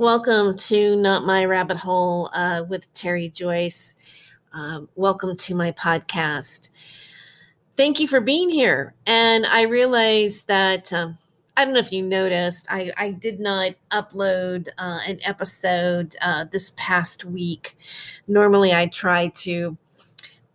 Welcome to Not My Rabbit Hole uh, with Terry Joyce. Um, welcome to my podcast. Thank you for being here. And I realize that um, I don't know if you noticed, I, I did not upload uh, an episode uh, this past week. Normally, I try to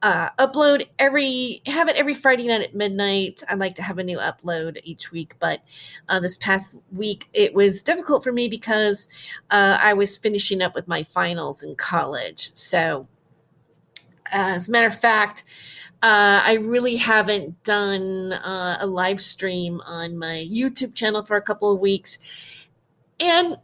uh, upload every have it every Friday night at midnight. I'd like to have a new upload each week, but uh, this past week it was difficult for me because uh, I was finishing up with my finals in college. So, as a matter of fact, uh, I really haven't done uh, a live stream on my YouTube channel for a couple of weeks, and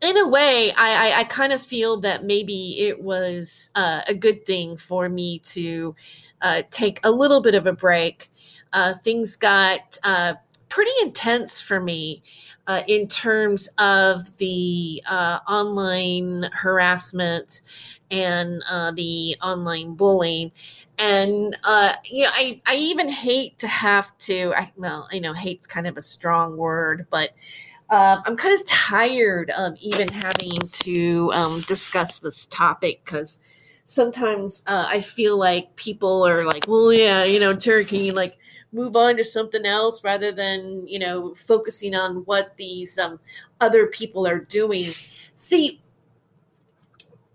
in a way, I, I, I kind of feel that maybe it was uh, a good thing for me to uh, take a little bit of a break. Uh, things got uh, pretty intense for me uh, in terms of the uh, online harassment and the online bullying. And you know, I, I even hate to have to. I, well, I know hate's kind of a strong word, but um, I'm kind of tired of even having to um, discuss this topic because sometimes uh, I feel like people are like, well, yeah, you know, you like move on to something else rather than, you know, focusing on what these um, other people are doing? See,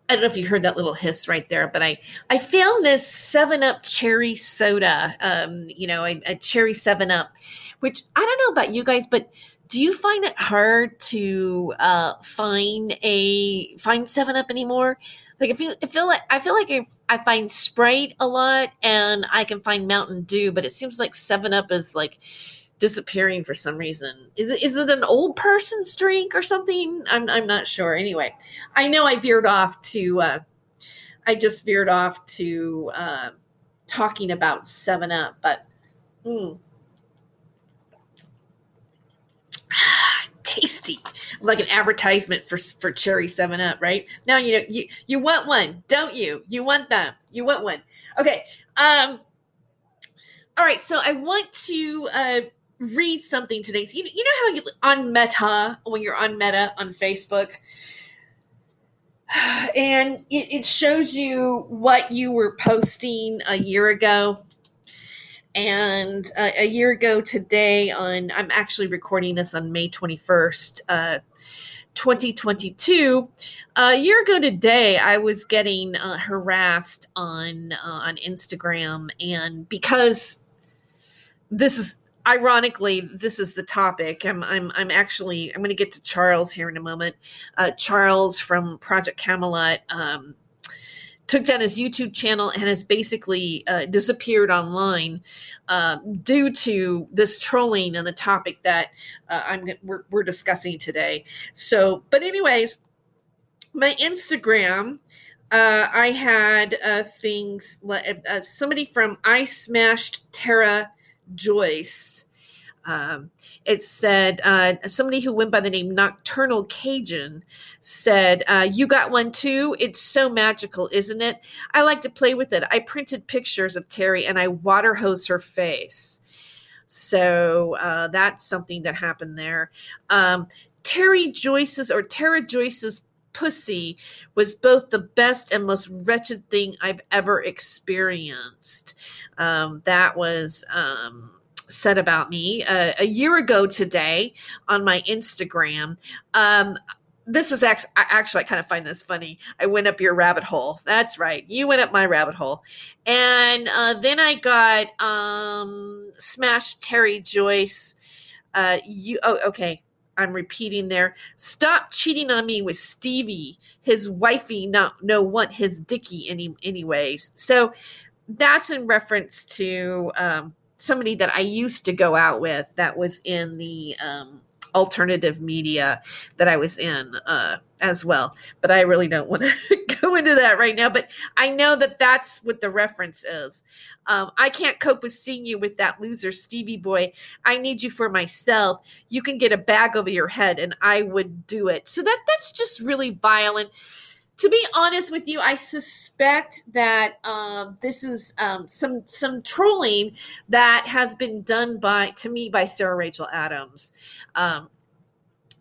I don't know if you heard that little hiss right there, but I I found this Seven Up cherry soda, um, you know, a, a cherry Seven Up, which I don't know about you guys, but do you find it hard to uh, find a find Seven Up anymore? Like if you I feel like I feel like I, find Sprite a lot, and I can find Mountain Dew, but it seems like Seven Up is like disappearing for some reason. Is it is it an old person's drink or something? I'm I'm not sure. Anyway, I know I veered off to uh, I just veered off to uh, talking about Seven Up, but. Mm, tasty like an advertisement for for cherry 7 up right? Now you know you you want one don't you? You want them. You want one. Okay um all right so i want to uh read something today. So you, you know how you on meta when you're on meta on facebook and it, it shows you what you were posting a year ago and uh, a year ago today, on I'm actually recording this on May 21st, uh, 2022. a year ago today, I was getting uh, harassed on uh, on Instagram, and because this is ironically this is the topic i'm i'm, I'm actually i'm going to get to charles here in a moment uh, charles from project camelot um, took down his YouTube channel and has basically uh, disappeared online uh, due to this trolling and the topic that uh, I'm we're, we're discussing today. So, but anyways, my Instagram. Uh, I had uh, things uh, somebody from I Smashed Tara Joyce um, it said uh, somebody who went by the name Nocturnal Cajun said, uh, "You got one too. It's so magical, isn't it? I like to play with it. I printed pictures of Terry and I water hose her face." So uh, that's something that happened there. Um, Terry Joyce's or Tara Joyce's pussy was both the best and most wretched thing I've ever experienced. Um, that was. Um, said about me uh, a year ago today on my Instagram. Um, this is actually actually I kind of find this funny. I went up your rabbit hole. That's right, you went up my rabbit hole, and uh, then I got um, Smash Terry Joyce. Uh, you oh okay. I'm repeating there. Stop cheating on me with Stevie. His wifey not no want his dicky any anyways. So that's in reference to um, somebody that I used to go out with that was in the um, alternative media that I was in uh, as well. But I really don't want to go into that right now. But I know that that's what the reference is. Um, I can't cope with seeing you with that loser Stevie boy. I need you for myself. You can get a bag over your head, and I would do it. So that that's just really violent to be honest with you, I suspect that um, this is um, some some trolling that has been done by to me by Sarah Rachel Adams. Um,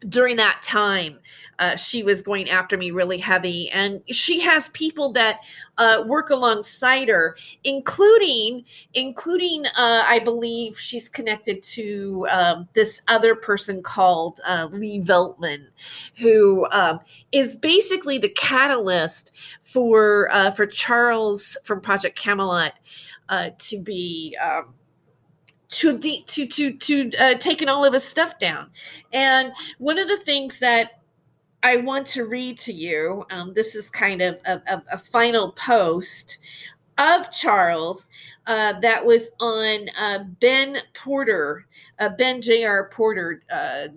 during that time, uh, she was going after me really heavy. And she has people that uh, work alongside her, including, including, uh, I believe she's connected to um, this other person called uh, Lee Veltman, who um, is basically the catalyst for uh, for Charles from Project Camelot uh, to be. Um, to de- to to to uh, taking all of his stuff down. And one of the things that I want to read to you, um, this is kind of a, a, a final post of Charles uh, that was on uh, Ben Porter, uh, Ben J.R. Porter. Uh,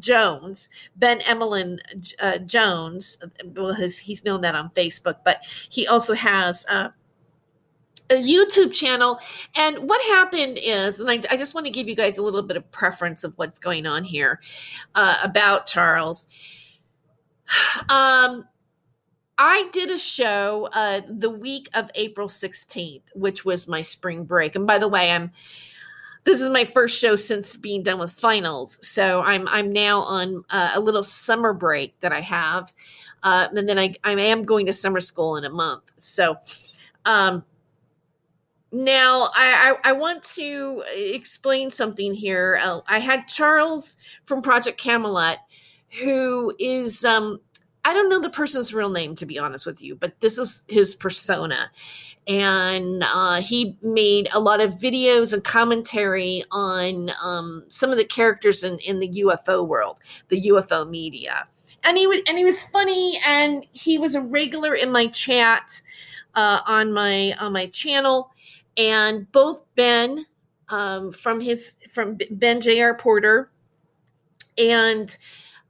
Jones, Ben Emlyn uh, Jones. Well, his, he's known that on Facebook, but he also has a YouTube channel. And what happened is, and I, I, just want to give you guys a little bit of preference of what's going on here uh, about Charles. Um, I did a show uh, the week of April 16th, which was my spring break. And by the way, I'm this is my first show since being done with finals, so I'm I'm now on uh, a little summer break that I have, uh, and then I I am going to summer school in a month. So, um, now, I, I, I, want to explain something here. Uh, I had Charles from Project Camelot, who is, um, I don't know the person's real name, to be honest with you, but this is his persona. And uh, he made a lot of videos and commentary on um, some of the characters in, in the UFO world, the UFO media. And he was and he was funny, and he was a regular in my chat uh, on my on my channel and both Ben um, from his from Ben J.R. Porter and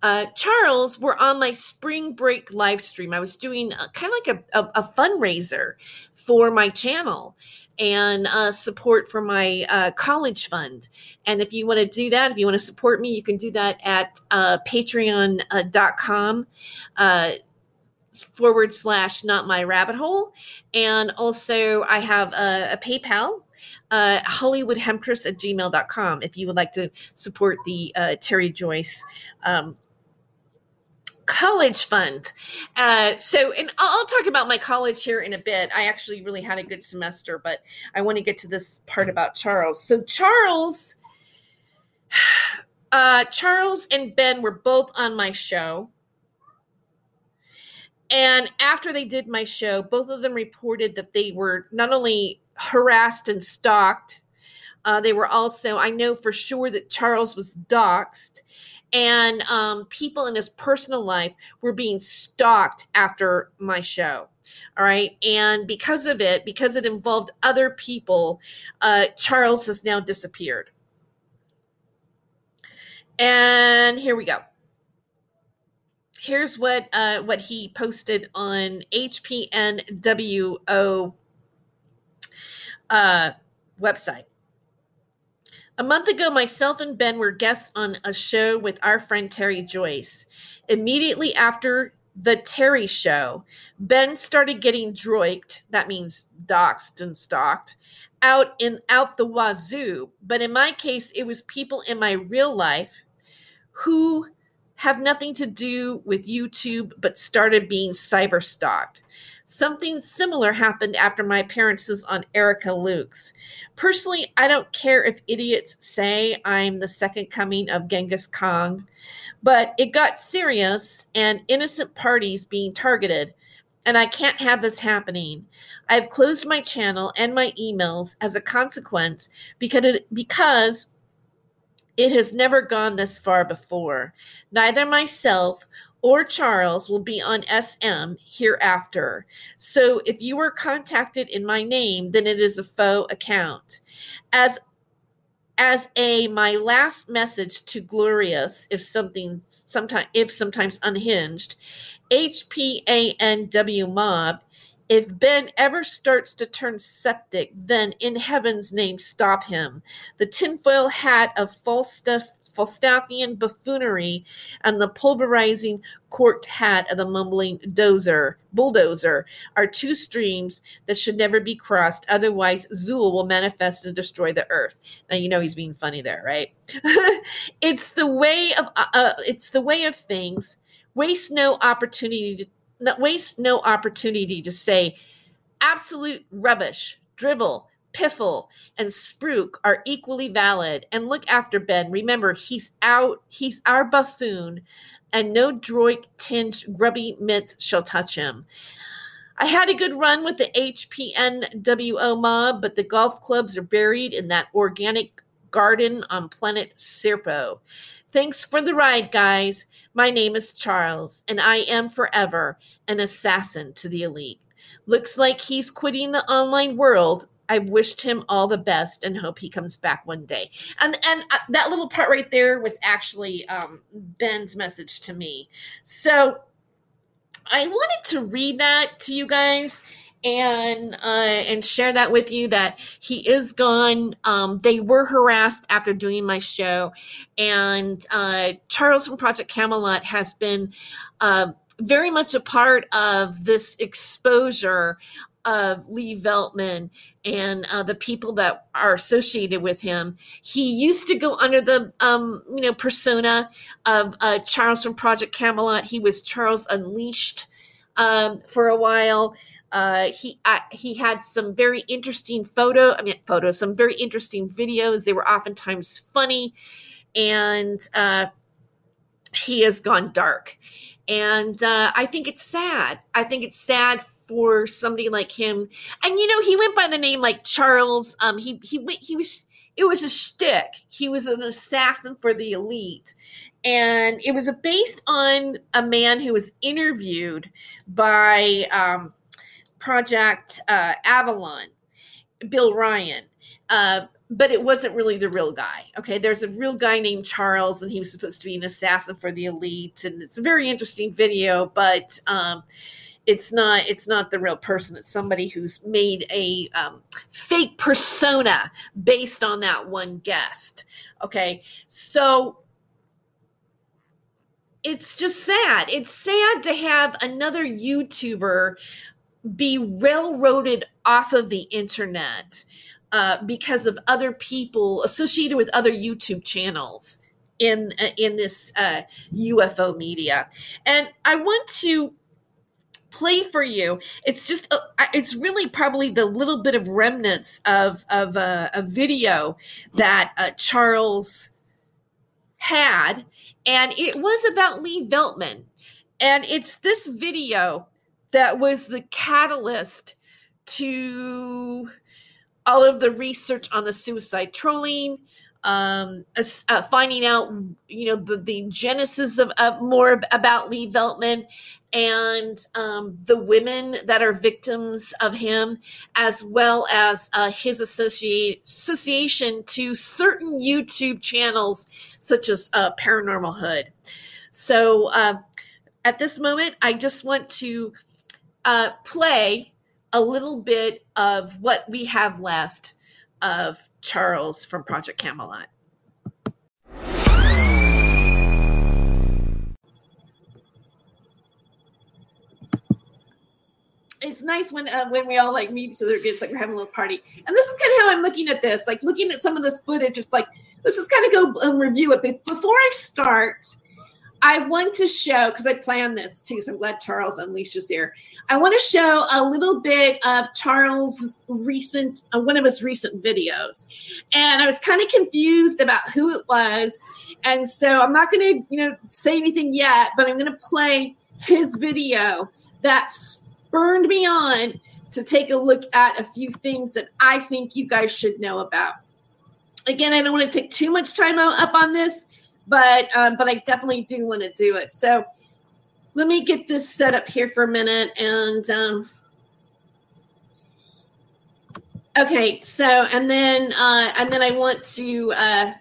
uh, Charles were on my spring break live stream. I was doing kind of like a, a, a, fundraiser for my channel and uh, support for my uh, college fund. And if you want to do that, if you want to support me, you can do that at uh, patreon.com uh, forward slash not my rabbit hole. And also, I have a, a PayPal, uh, HollywoodHemptress at gmail.com if you would like to support the uh, Terry Joyce um, college fund. Uh, so, and I'll talk about my college here in a bit. I actually really had a good semester, but I want to get to this part about Charles. So, Charles. Uh, Charles and Ben were both on my show. And after they did my show, both of them reported that they were not only harassed and stalked, uh, they were also, I know for sure that Charles was doxxed, and um, people in his personal life were being stalked after my show. All right. And because of it, because it involved other people, uh, Charles has now disappeared. And here we go here's what uh, what he posted on HPNWO uh, website. A month ago, myself and Ben were guests on a show with our friend Terry Joyce. Immediately after the Terry show, Ben started getting droiked, that means doxed and stalked, out in out the wazoo. But in my case, it was people in my real life who have nothing to do with YouTube, but started being cyber stalked. Something similar happened after my appearances on Erica Luke's. Personally, I don't care if idiots say I'm the second coming of Genghis Khan, but it got serious and innocent parties being targeted, and I can't have this happening. I've closed my channel and my emails as a consequence because it, because it has never gone this far before. Neither myself or Charles will be on SM hereafter. So if you were contacted in my name, then it is a faux account. As as a my last message to Glorious, if something sometimes if sometimes unhinged, HPANW mob if Ben ever starts to turn septic, then in heaven's name, stop him. The tinfoil hat of false stuff Falstaffian buffoonery and the pulverizing corked hat of the mumbling dozer, bulldozer are two streams that should never be crossed. Otherwise, Zuul will manifest and destroy the earth. Now you know he's being funny there, right? it's the way of uh, uh, it's the way of things. Waste no opportunity to waste no opportunity to say absolute rubbish, drivel, piffle, and spruik are equally valid. And look after Ben. Remember, he's out, he's our buffoon, and no droid tinged grubby mitts shall touch him. I had a good run with the HPNWO mob, but the golf clubs are buried in that organic garden on planet Serpo. Thanks for the ride, guys. My name is Charles, and I am forever an assassin to the elite. Looks like he's quitting the online world. I wished him all the best and hope he comes back one day. And and uh, that little part right there was actually um, Ben's message to me. So I wanted to read that to you guys and uh, and share that with you that he is gone. Um, they were harassed after doing my show, and uh, Charles from Project Camelot has been uh, very much a part of this exposure of Lee Veltman and uh, the people that are associated with him. He used to go under the um, you know persona of uh, Charles from Project Camelot. He was Charles Unleashed um, for a while. Uh, he uh, he had some very interesting photo. I mean, photos, some very interesting videos. They were oftentimes funny, and uh, he has gone dark. And uh, I think it's sad. I think it's sad for somebody like him. And you know, he went by the name like Charles. Um, he he went. he was it was a shtick. He was an assassin for the elite. And it was based on a man who was interviewed by um, Project uh, Avalon, Bill Ryan. Uh, but it wasn't really the real guy. Okay, there's a real guy named Charles, and he was supposed to be an assassin for the elite, and it's a very interesting video, but um, it's not it's not the real person. It's somebody who's made a um, fake persona based on that one guest. Okay, so it's just sad. It's sad to have another YouTuber be railroaded off of the internet uh, because of other people associated with other YouTube channels in uh, in this uh, UFO media. And I want to play for you. It's just a, uh, it's really probably the little bit of remnants of of uh, a video that uh, Charles had, and it was about Lee Veltman, and it's this video that was the catalyst to all of the research on the suicide trolling, um, uh, finding out, you know, the, the genesis of, of more about Lee Veltman and um, the women that are victims of him, as well as uh, his associate, association to certain YouTube channels such as uh, Paranormal Hood. So uh, at this moment, I just want to uh, play a little bit of what we have left of Charles from Project Camelot. It's nice when uh, when we all like meet each other. It's like we're having a little party, and this is kind of how I'm looking at this. Like looking at some of this footage, it's like let's just kind of go and review it. But before I start, I want to show because I planned this too. So I'm glad Charles Unleashed is here. I want to show a little bit of Charles' recent, uh, one of his recent videos. And I was kind of confused about who it was. And so I'm not going to, you know, say anything yet, but I'm going to play his video that spurned me on to take a look at a few things that I think you guys should know about. Again, I don't want to take too much time up on this, but um, but I definitely do want to do it. So let me get this set up here for a minute and um, okay so and then uh and then i want to uh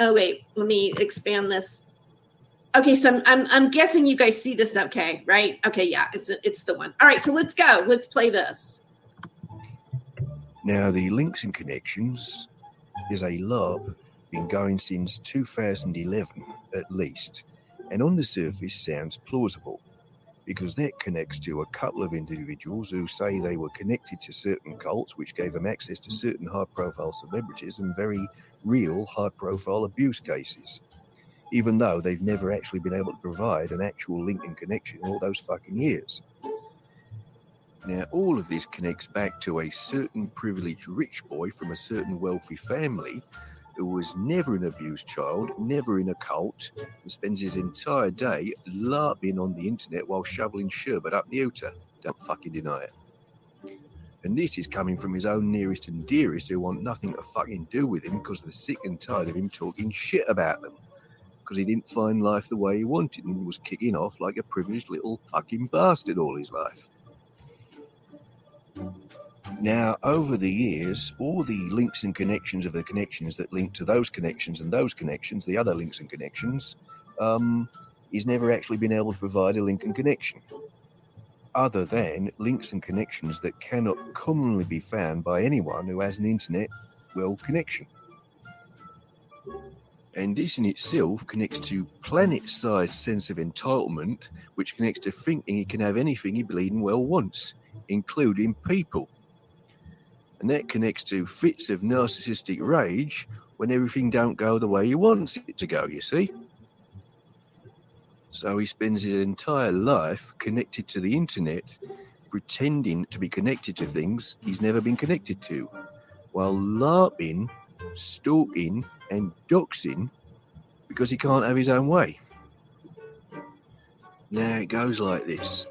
oh wait let me expand this. Okay so I'm, I'm i'm guessing you guys see this okay right? Okay yeah it's it's the one. All right so let's go. Let's play this. Now the links and connections is a love been going since 2011 at least, and on the surface sounds plausible because that connects to a couple of individuals who say they were connected to certain cults, which gave them access to certain high profile celebrities and very real high profile abuse cases, even though they've never actually been able to provide an actual link and connection all those fucking years. Now, all of this connects back to a certain privileged rich boy from a certain wealthy family who was never an abused child, never in a cult, and spends his entire day larping on the internet while shoveling sherbet up the Uta. Don't fucking deny it. And this is coming from his own nearest and dearest who want nothing to fucking do with him because they're sick and tired of him talking shit about them. Because he didn't find life the way he wanted and was kicking off like a privileged little fucking bastard all his life. Now, over the years, all the links and connections of the connections that link to those connections and those connections, the other links and connections, um, he's never actually been able to provide a link and connection, other than links and connections that cannot commonly be found by anyone who has an internet well connection. And this in itself connects to planet sized sense of entitlement, which connects to thinking he can have anything he bleeding well wants, including people and that connects to fits of narcissistic rage when everything don't go the way he wants it to go, you see? So he spends his entire life connected to the internet, pretending to be connected to things he's never been connected to, while LARPing, stalking, and doxing because he can't have his own way. Now it goes like this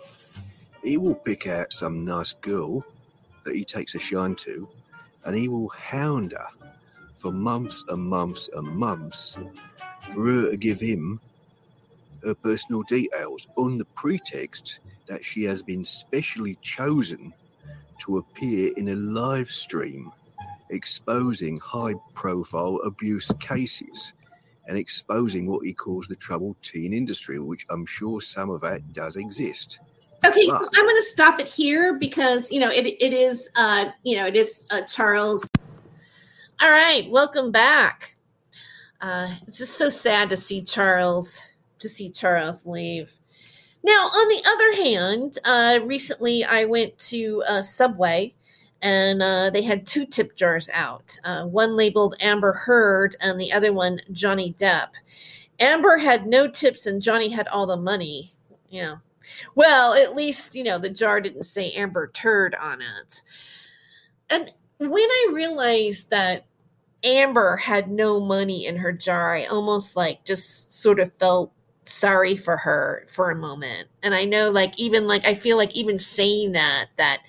he will pick out some nice girl that he takes a shine to, and he will hound her for months and months and months for her to give him her personal details on the pretext that she has been specially chosen to appear in a live stream exposing high profile abuse cases and exposing what he calls the troubled teen industry, which I'm sure some of that does exist. Okay, I'm going to stop it here because you know it it is uh you know it is uh, Charles. All right, welcome back. Uh, it's just so sad to see Charles to see Charles leave. Now, on the other hand, uh, recently I went to uh, Subway and uh, they had two tip jars out. Uh, one labeled Amber Heard and the other one Johnny Depp. Amber had no tips and Johnny had all the money. You know, well, at least, you know, the jar didn't say Amber Turd on it. And when I realized that Amber had no money in her jar, I almost like just sort of felt sorry for her for a moment. And I know like even like I feel like even saying that that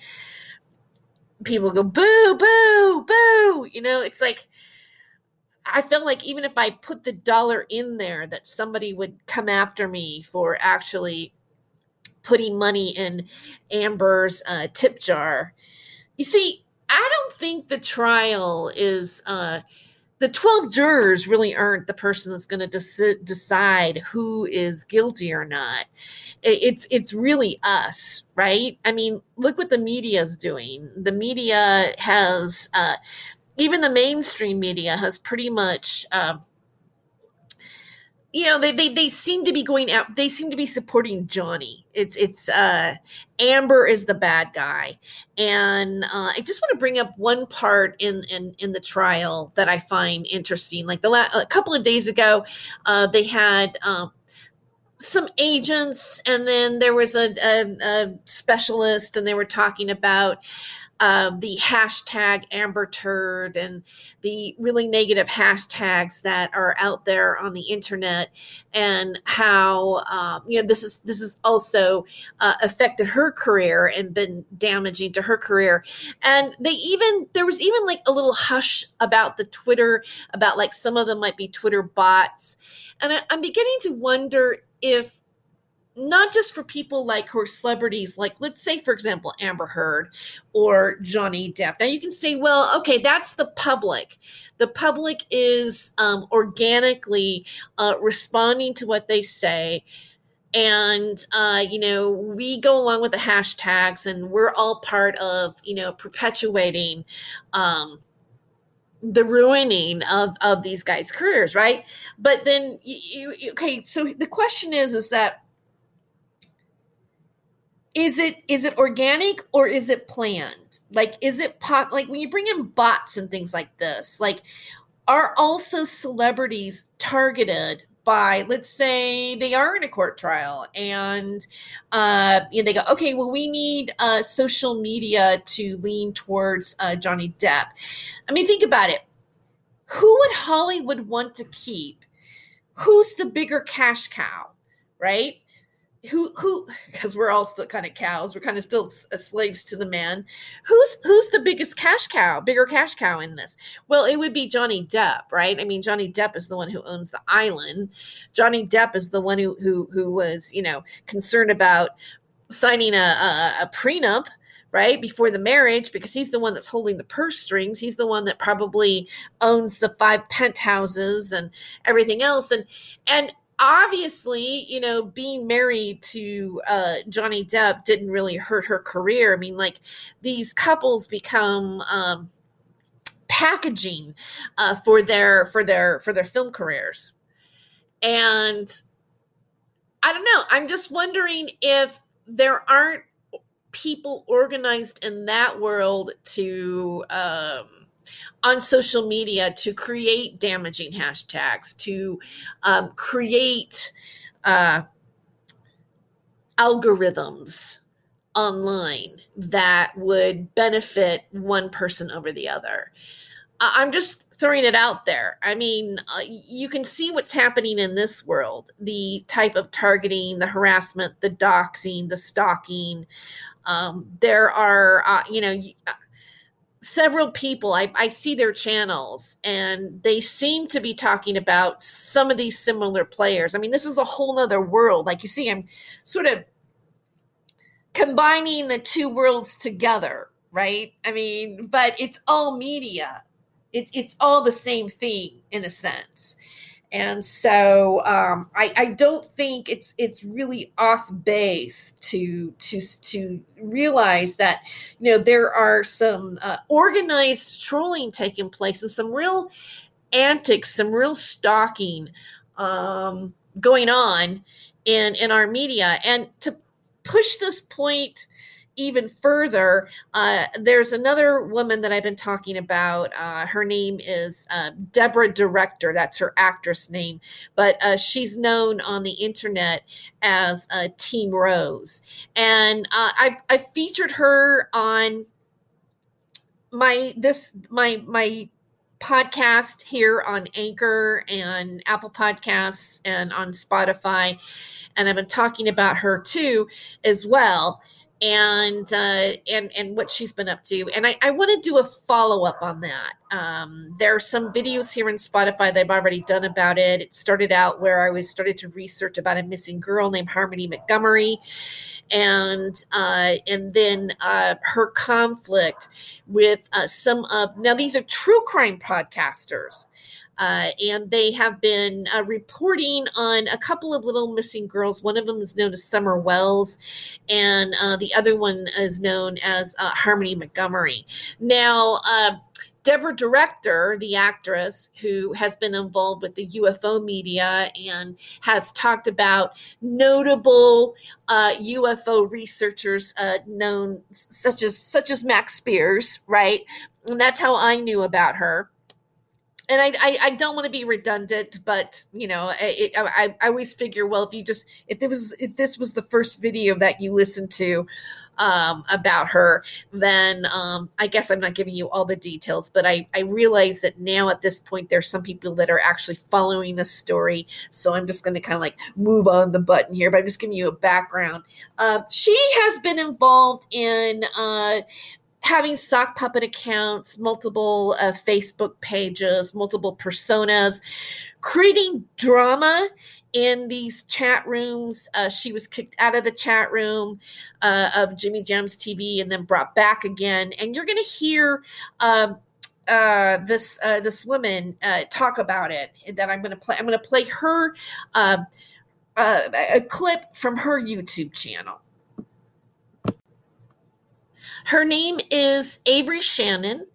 people go boo boo boo, you know, it's like I felt like even if I put the dollar in there that somebody would come after me for actually putting money in Amber's uh, tip jar. You see, I don't think the trial is uh, the 12 jurors really aren't the person that's going to dec- decide who is guilty or not. It's it's really us, right? I mean, look what the media is doing. The media has uh, even the mainstream media has pretty much uh, you know they, they they seem to be going out they seem to be supporting johnny. It's it's uh amber is the bad guy. And uh, i just want to bring up one part in in in the trial that i find interesting. Like the last a couple of days ago uh they had um some agents and then there was a, a, a specialist and they were talking about uh, the hashtag Amber Turd and the really negative hashtags that are out there on the internet, and how um, you know this is this has also uh, affected her career and been damaging to her career. And they even there was even like a little hush about the Twitter about like some of them might be Twitter bots, and I, I'm beginning to wonder if not just for people like who are celebrities, like let's say, for example, Amber Heard or Johnny Depp. Now you can say, well, okay, that's the public. The public is um, organically uh, responding to what they say. And, uh, you know, we go along with the hashtags and we're all part of, you know, perpetuating um, the ruining of of these guys' careers, right? But then you, you okay, so the question is is that is it is it organic or is it planned? Like is it pot like when you bring in bots and things like this, like are also celebrities targeted by let's say they are in a court trial and uh, you know, they go okay well we need uh, social media to lean towards uh, johnny depp. I mean think about it. Who would hollywood want to keep? Who's the bigger cash cow right who who because we're all still kind of cows we're kind of still uh, slaves to the man. Who's who's the biggest cash cow bigger cash cow in this? Well it would be johnny depp right? I mean johnny depp is the one who owns the island. Johnny depp is the one who who who was you know concerned about signing a, a, a prenup right before the marriage because he's the one that's holding the purse strings. He's the one that probably owns the five penthouses and everything else. And and obviously, you know, being married to uh, Johnny Depp didn't really hurt her career. I mean, like these couples become um, packaging uh, for their for their for their film careers, and I don't know. I'm just wondering if there aren't people organized in that world to. Um, on social media to create damaging hashtags, to um, create uh, algorithms online that would benefit one person over the other. I'm just throwing it out there. I mean, uh, you can see what's happening in this world the type of targeting, the harassment, the doxing, the stalking. Um, there are, uh, you know, several people I, I see their channels and they seem to be talking about some of these similar players. I mean this is a whole other world. Like you see i'm sort of combining the two worlds together right? I mean but it's all media. It's it's all the same thing in a sense and so um, I, I don't think it's it's really off base to to to realize that you know there are some uh, organized trolling taking place and some real antics, some real stalking um, going on in in our media, and to push this point even further, uh, there's another woman that I've been talking about. Uh, her name is uh, Deborah Director. That's her actress name, but uh, she's known on the internet as uh, Team Rose, and uh, I I featured her on my this my my podcast here on Anchor and Apple Podcasts and on Spotify. And I've been talking about her too, as well and uh, and and what she's been up to. And I, I want to do a follow up on that. Um, there are some videos here in Spotify that I've already done about it. It started out where I was started to research about a missing girl named Harmony Montgomery, and uh, and then uh, her conflict with uh, some of now these are true crime podcasters. Uh, and they have been uh, reporting on a couple of little missing girls. One of them is known as Summer Wells, and uh, the other one is known as uh, Harmony Montgomery. Now, uh, Deborah Director, the actress who has been involved with the UFO media and has talked about notable uh, UFO researchers uh, known such as such as Max Spiers, right? And that's how I knew about her and I, I, I don't want to be redundant, but you know, it, I, I always figure, well, if you just if this was if this was the first video that you listened to um, about her, then um, I guess I'm not giving you all the details. But I I realize that now at this point, there's some people that are actually following the story, so I'm just going to kind of like move on the button here. But I'm just giving you a background. Uh, she has been involved in uh, having sock puppet accounts, multiple uh, Facebook pages, multiple personas, creating drama in these chat rooms. Uh, she was kicked out of the chat room uh, of Jimmy Jams TV and then brought back again. And you're going to hear. Um, uh, this uh, this woman uh, talk about it that I'm to play. I'm to play her a clip from her YouTube channel. Her name is Avery Shannon,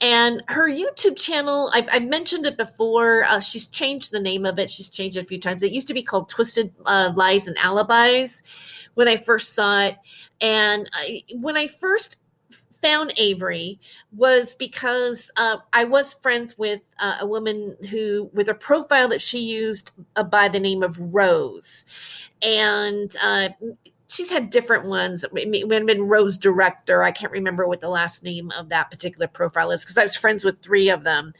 and her YouTube channel, I've, I've mentioned it before. Uh, she's changed the name of it. She's changed it a few times. It used to be called Twisted uh, Lies and Alibis when I first saw it. And I, when I first found Avery was because uh, I was friends with uh, a woman who, with a profile that she used uh, by the name of Rose. And uh, she's had different ones. It been Rose Director. I can't remember what the last name of that particular profile is because I was friends with three of them.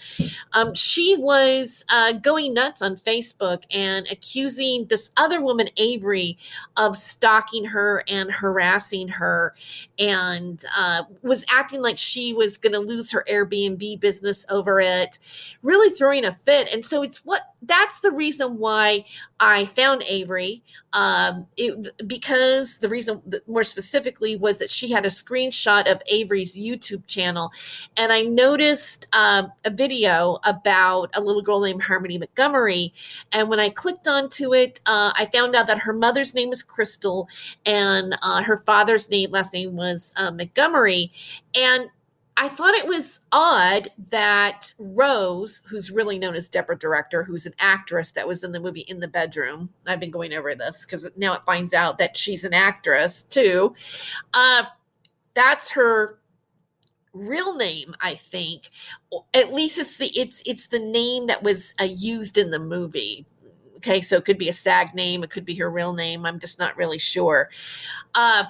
Um, she was uh, going nuts on Facebook and accusing this other woman, Avery, of stalking her and harassing her, and uh, was acting like she was going to lose her Airbnb business over it, really throwing a fit. And so it's what that's the reason why I found Avery. Um, it, because the reason, more specifically, was that she had a screenshot of Avery's YouTube channel, and I noticed uh, a video about a little girl named Harmony Montgomery. And when I clicked onto it, uh, I found out that her mother's name is Crystal, and uh, her father's name last name was uh, Montgomery, and I thought it was odd that Rose, who's really known as Deborah Director, who's an actress that was in the movie In the Bedroom, I've been going over this because now it finds out that she's an actress too. Uh, that's her real name, I think. At least it's the it's it's the name that was uh, used in the movie. Okay, so it could be a SAG name, it could be her real name. I'm just not really sure. Uh,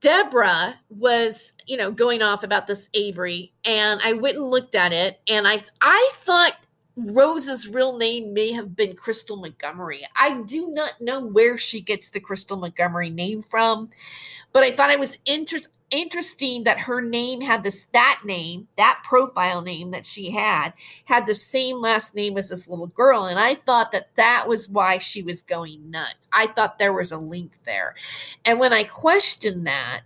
Deborah was, you know, going off about this Avery, and I went and looked at it, and I I thought Rose's real name may have been Crystal Montgomery. I do not know where she gets the Crystal Montgomery name from, but I thought I was interesting interesting that her name had this that name that profile name that she had had the same last name as this little girl and i thought that that was why she was going nuts. I thought there was a link there. And when i questioned that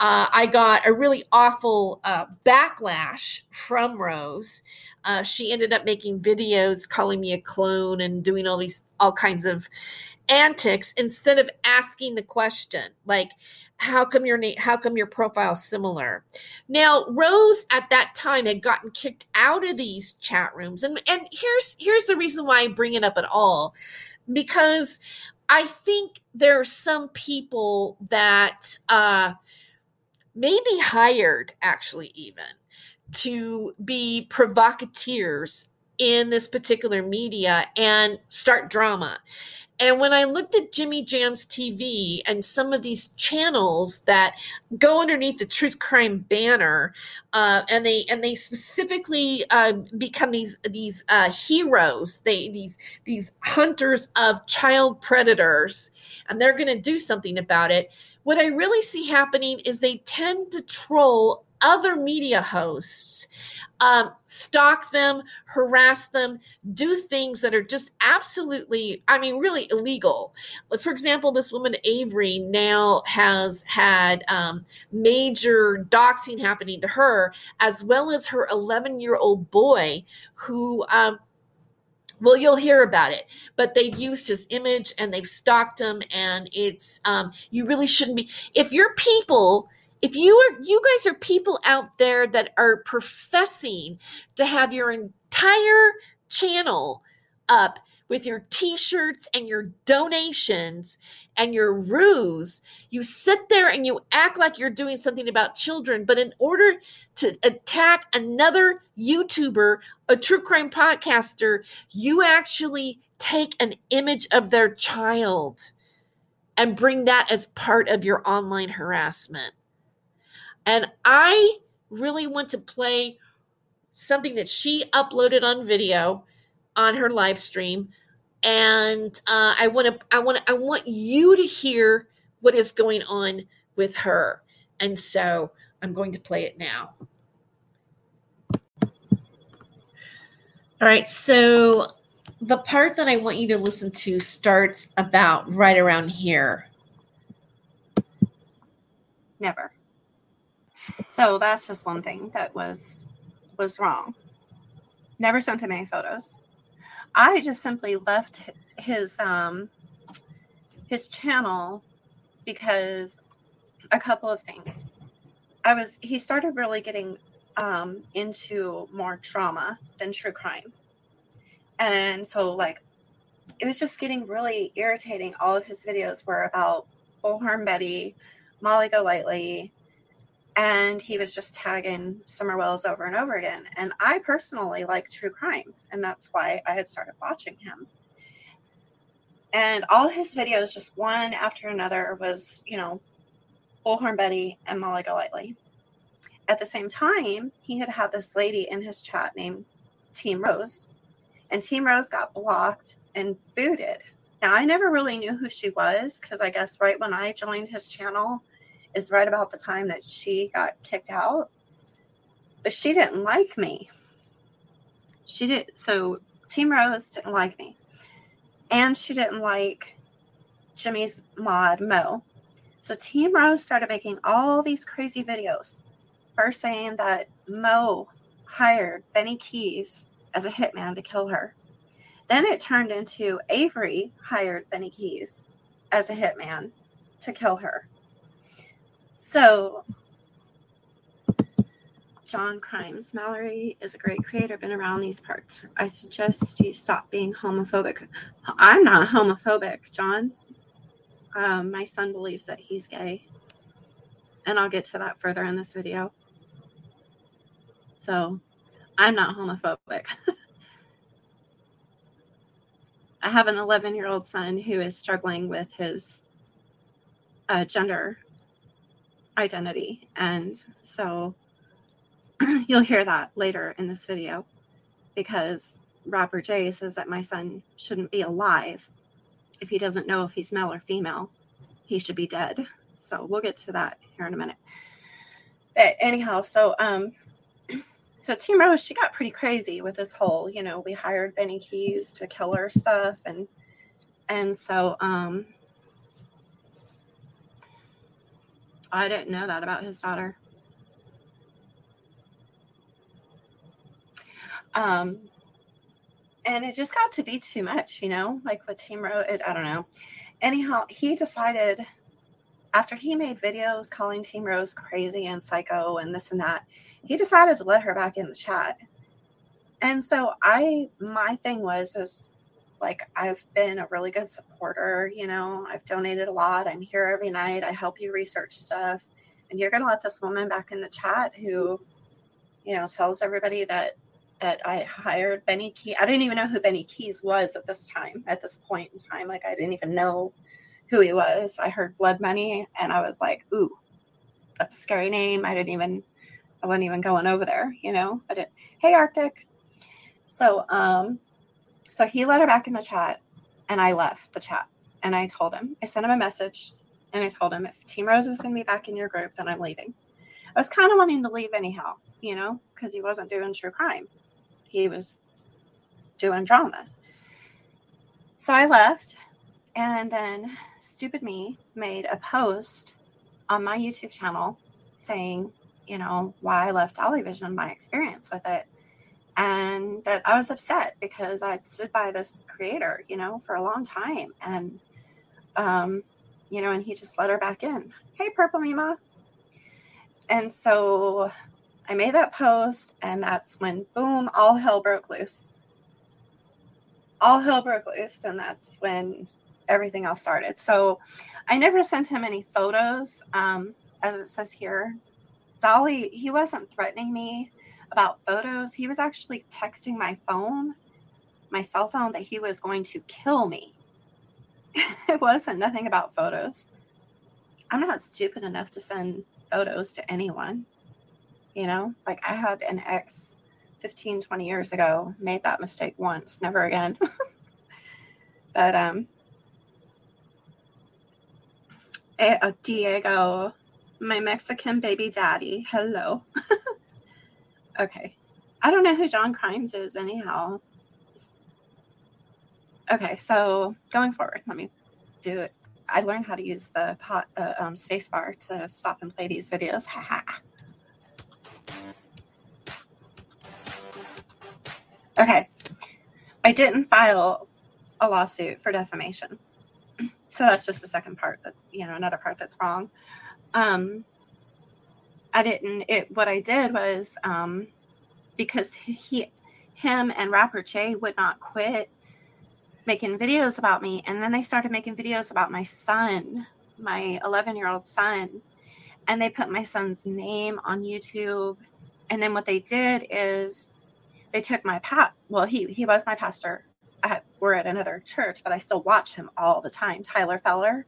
uh, i got a really awful uh, backlash from rose. Uh, she ended up making videos calling me a clone and doing all these all kinds of antics instead of asking the question. Like how come your name how come your profile similar? Now rose at that time had gotten kicked out of these chat rooms and and here's here's the reason why i bring it up at all because i think there are some people that uh maybe hired actually even to be provocateurs in this particular media and start drama and when I looked at Jimmy Jams TV and some of these channels that go underneath the truth crime banner, uh, and they and they specifically uh, become these these uh, heroes, they these these hunters of child predators, and they're going to do something about it. What I really see happening is they tend to troll other media hosts um, stalk them, harass them, do things that are just absolutely, I mean, really illegal. For example, this woman, Avery, now has had um, major doxing happening to her, as well as her 11 year old boy who. Um, well you'll hear about it but they've used his image and they've stalked him and it's um, you really shouldn't be if your people if you are you guys are people out there that are professing to have your entire channel up with your t-shirts and your donations and your ruse you sit there and you act like you're doing something about children. But in order to attack another youtuber a true crime podcaster you actually take an image of their child and bring that as part of your online harassment and I really want to play something that she uploaded on video on her live stream. And uh, I want to, I want I want you to hear what is going on with her. And so I'm going to play it now. All right. So the part that I want you to listen to starts about right around here. Never. So that's just one thing that was was wrong. Never sent him any photos. I just simply left his um his channel because a couple of things. I was he started really getting um, into more drama than true crime, and so like it was just getting really irritating. All of his videos were about Bullhorn Betty, Molly Golightly, and he was just tagging Summer Wells over and over again. And I personally like true crime, and that's why I had started watching him. And all his videos, just one after another, was you know Bullhorn Betty and Molly Golightly. At the same time, he had had this lady in his chat named Team Rose, and Team Rose got blocked and booted. Now, I never really knew who she was because I guess right when I joined his channel is right about the time that she got kicked out. But she didn't like me. She did. So, Team Rose didn't like me. And she didn't like Jimmy's mod, Mo. So Team Rose started making all these crazy videos. First saying that Mo hired Benny Keys as a hitman to kill her. Then it turned into Avery hired Benny Keys as a hitman to kill her. So John Crimes. Mallory is a great creator, been around these parts. I suggest you stop being homophobic. I'm not homophobic, John. Um, my son believes that he's gay. And I'll get to that further in this video. So I'm not homophobic. I have an 11 year old son who is struggling with his uh, gender identity. And so you'll hear that later in this video because Rapper J says that my son shouldn't be alive if he doesn't know if he's male or female, he should be dead. So we'll get to that here in a minute. But anyhow, so um so Team Rose, she got pretty crazy with this whole, you know, we hired Benny Keys to kill her stuff and and so um I didn't know that about his daughter. Um and it just got to be too much, you know, like what Team wrote. It, I don't know. Anyhow, he decided after he made videos calling Team Rose crazy and psycho and this and that, he decided to let her back in the chat. And so I, my thing was, is like, I've been a really good supporter, you know, I've donated a lot. I'm here every night. I help you research stuff. And you're going to let this woman back in the chat who, you know, tells everybody that that I hired Benny Key. I didn't even know who Benny Keys was at this time, at this point in time. Like I didn't even know who he was. I heard Blood Money and I was like, ooh, that's a scary name. I didn't even I wasn't even going over there, you know. I didn't hey Arctic. So um so he let her back in the chat and I left the chat and I told him, I sent him a message and I told him if Team Rose is gonna be back in your group, then I'm leaving. I was kind of wanting to leave anyhow, you know, because he wasn't doing true crime he was doing drama. So I left, and then stupid me made a post on my YouTube channel saying, you know, why I left Dollyvision, my experience with it, and that I was upset because I'd stood by this creator, you know, for a long time, and um, you know, and he just let her back in. Hey, Purple Mima. And so I made that post, and that's when boom, all hell broke loose. All hell broke loose, and that's when everything else started. So I never sent him any photos, um, as it says here. Dolly, he wasn't threatening me about photos. He was actually texting my phone, my cell phone, that he was going to kill me. it wasn't nothing about photos. I'm not stupid enough to send photos to anyone. You know, like I had an ex 15, 20 years ago, made that mistake once, never again. but, um, uh, Diego, my Mexican baby daddy, hello. okay. I don't know who John Crimes is, anyhow. Okay, so going forward, let me do it. I learned how to use the pot, uh, um, space bar to stop and play these videos. Ha ha. Okay. I didn't file a lawsuit for defamation. So that's just the second part that, you know, another part that's wrong. Um, I didn't. It what I did was um, because he, him, and rapper Jay would not quit making videos about me, and then they started making videos about my son, my 11 year old son, and they put my son's name on YouTube. And then what they did is they took my pat. Well, he he was my pastor. I, we're at another church, but I still watch him all the time. Tyler Feller,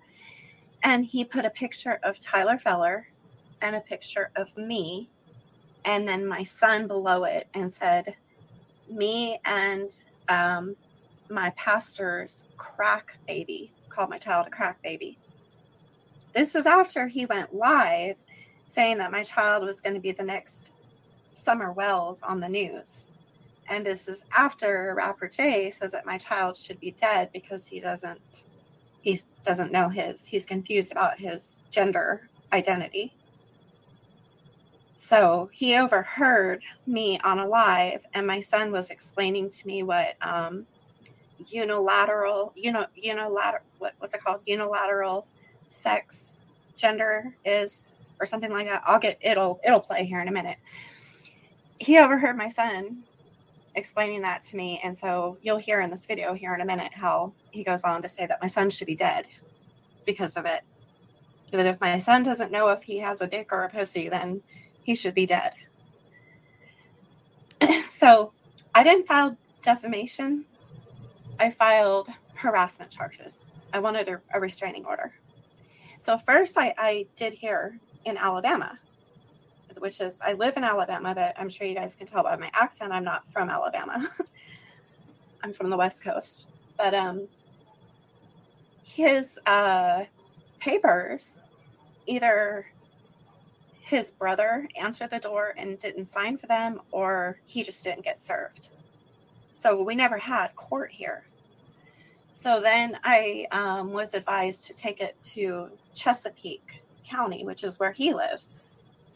and he put a picture of Tyler Feller and a picture of me, and then my son below it, and said, "Me and um, my pastor's crack baby." Called my child a crack baby. This is after he went live saying that my child was going to be the next Summer Wells on the news. And this is after rapper Jay says that my child should be dead because he doesn't he doesn't know his he's confused about his gender identity. So he overheard me on a live, and my son was explaining to me what um, unilateral, you know, unilateral, what, what's it called? Unilateral sex gender is, or something like that. I'll get it'll it'll play here in a minute. He overheard my son explaining that to me, and so you'll hear in this video here in a minute how he goes on to say that my son should be dead because of it. That if my son doesn't know if he has a dick or a pussy, then he should be dead. so I didn't file defamation. I filed harassment charges. I wanted a, a restraining order. So first I, I did here in Alabama, which is I live in Alabama, but I'm sure you guys can tell by my accent I'm not from Alabama. I'm from the West Coast. But um his uh papers either his brother answered the door and didn't sign for them, or he just didn't get served. So we never had court here. So then I um, was advised to take it to Chesapeake County, which is where he lives,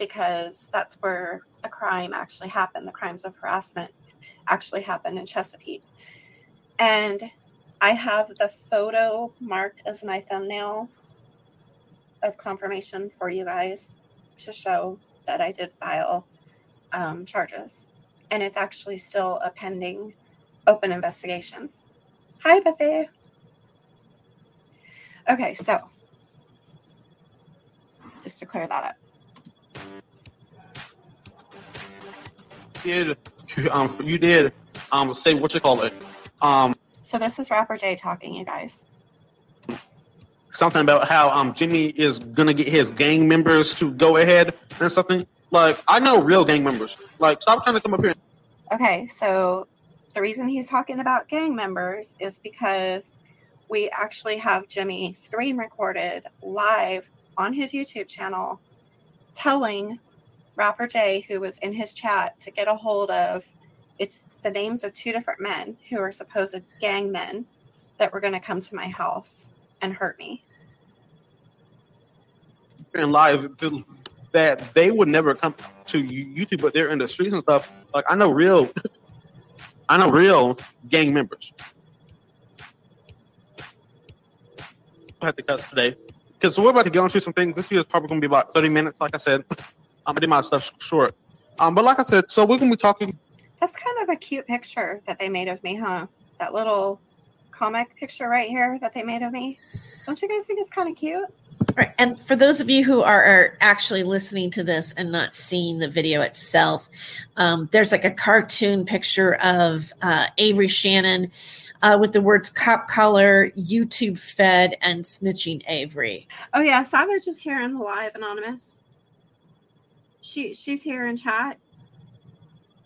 because that's where the crime actually happened. The crimes of harassment actually happened in Chesapeake. And I have the photo marked as my thumbnail of confirmation for you guys to show that I did file um, charges. And it's actually still a pending open investigation. Hi, Bethy. Okay, so just to clear that up. Did um you did um say what you call it um so this is rapper Jay talking, you guys something about how um Jimmy is gonna get his gang members to go ahead and something. Like I know real gang members. Like stop trying to come up here. Okay, so the reason he's talking about gang members is because we actually have Jimmy screen recorded live on his YouTube channel telling rapper Jay, who was in his chat, to get a hold of it's the names of two different men who are supposed gang men that were going to come to my house and hurt me. And lies that they would never come to YouTube, but they're in the streets and stuff. Like I know real, I know real gang members. I have to cut today because we're about to go into some things. This video is probably going to be about thirty minutes. Like I said, I'm gonna do my stuff short. Um, but like I said, so we're gonna be talking. That's kind of a cute picture that they made of me, huh? That little comic picture right here that they made of me. Don't you guys think it's kind of cute? Right. And for those of you who are, are, actually listening to this and not seeing the video itself, um, there's like a cartoon picture of uh, Avery Shannon uh, with the words cop collar, YouTube fed, and snitching Avery. Oh, yeah. Savage is here in the live, Anonymous. She She's here in chat.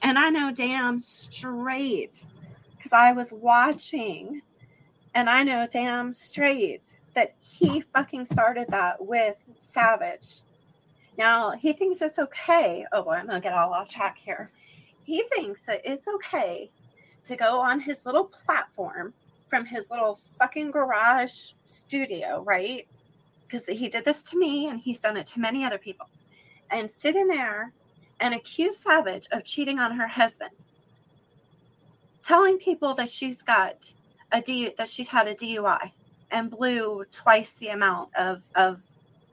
And I know damn straight because I was watching and I know damn straight that he fucking started that with Savage. Now he thinks it's okay. Oh boy, I'm gonna get all off track here. He thinks that it's okay to go on his little platform from his little fucking garage studio, right? Because he did this to me and he's done it to many other people. And sit in there and accuse Savage of cheating on her husband. Telling people that she's got a D that she's had a DUI and blew twice the amount of of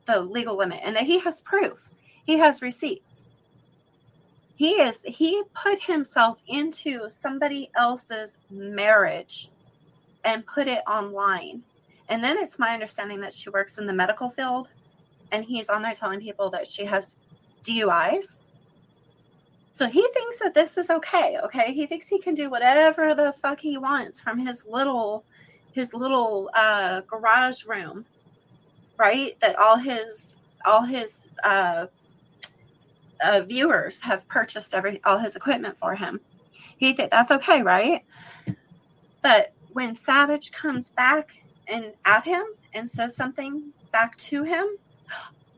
the legal limit, and that he has proof. He has receipts. He is he put himself into somebody else's marriage and put it online. And then it's my understanding that she works in the medical field and he's on there telling people that she has DUIs. So he thinks that this is okay, okay? He thinks he can do whatever the fuck he wants from his little his little uh garage room. Right? That all his all his uh uh, viewers have purchased every all his equipment for him. He think that's okay, right? But when Savage comes back and at him and says something back to him,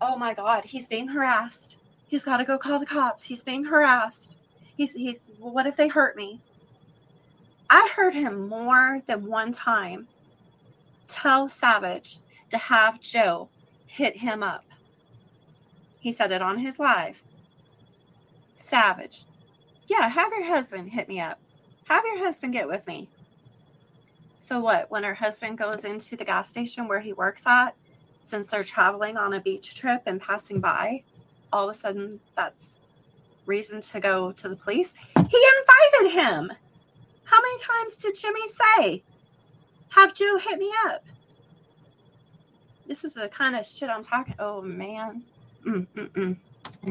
oh my God, he's being harassed. He's got to go call the cops. He's being harassed. He's he's. What if they hurt me? I heard him more than one time tell Savage to have Joe hit him up. He said it on his live. Savage. Yeah, have your husband hit me up. Have your husband get with me. So what? When her husband goes into the gas station where he works at, since they're traveling on a beach trip and passing by, all of a sudden that's reason to go to the police. He invited him. How many times did Jimmy say, have Joe hit me up? This is the kind of shit I'm talking. Oh man. Mm-mm-mm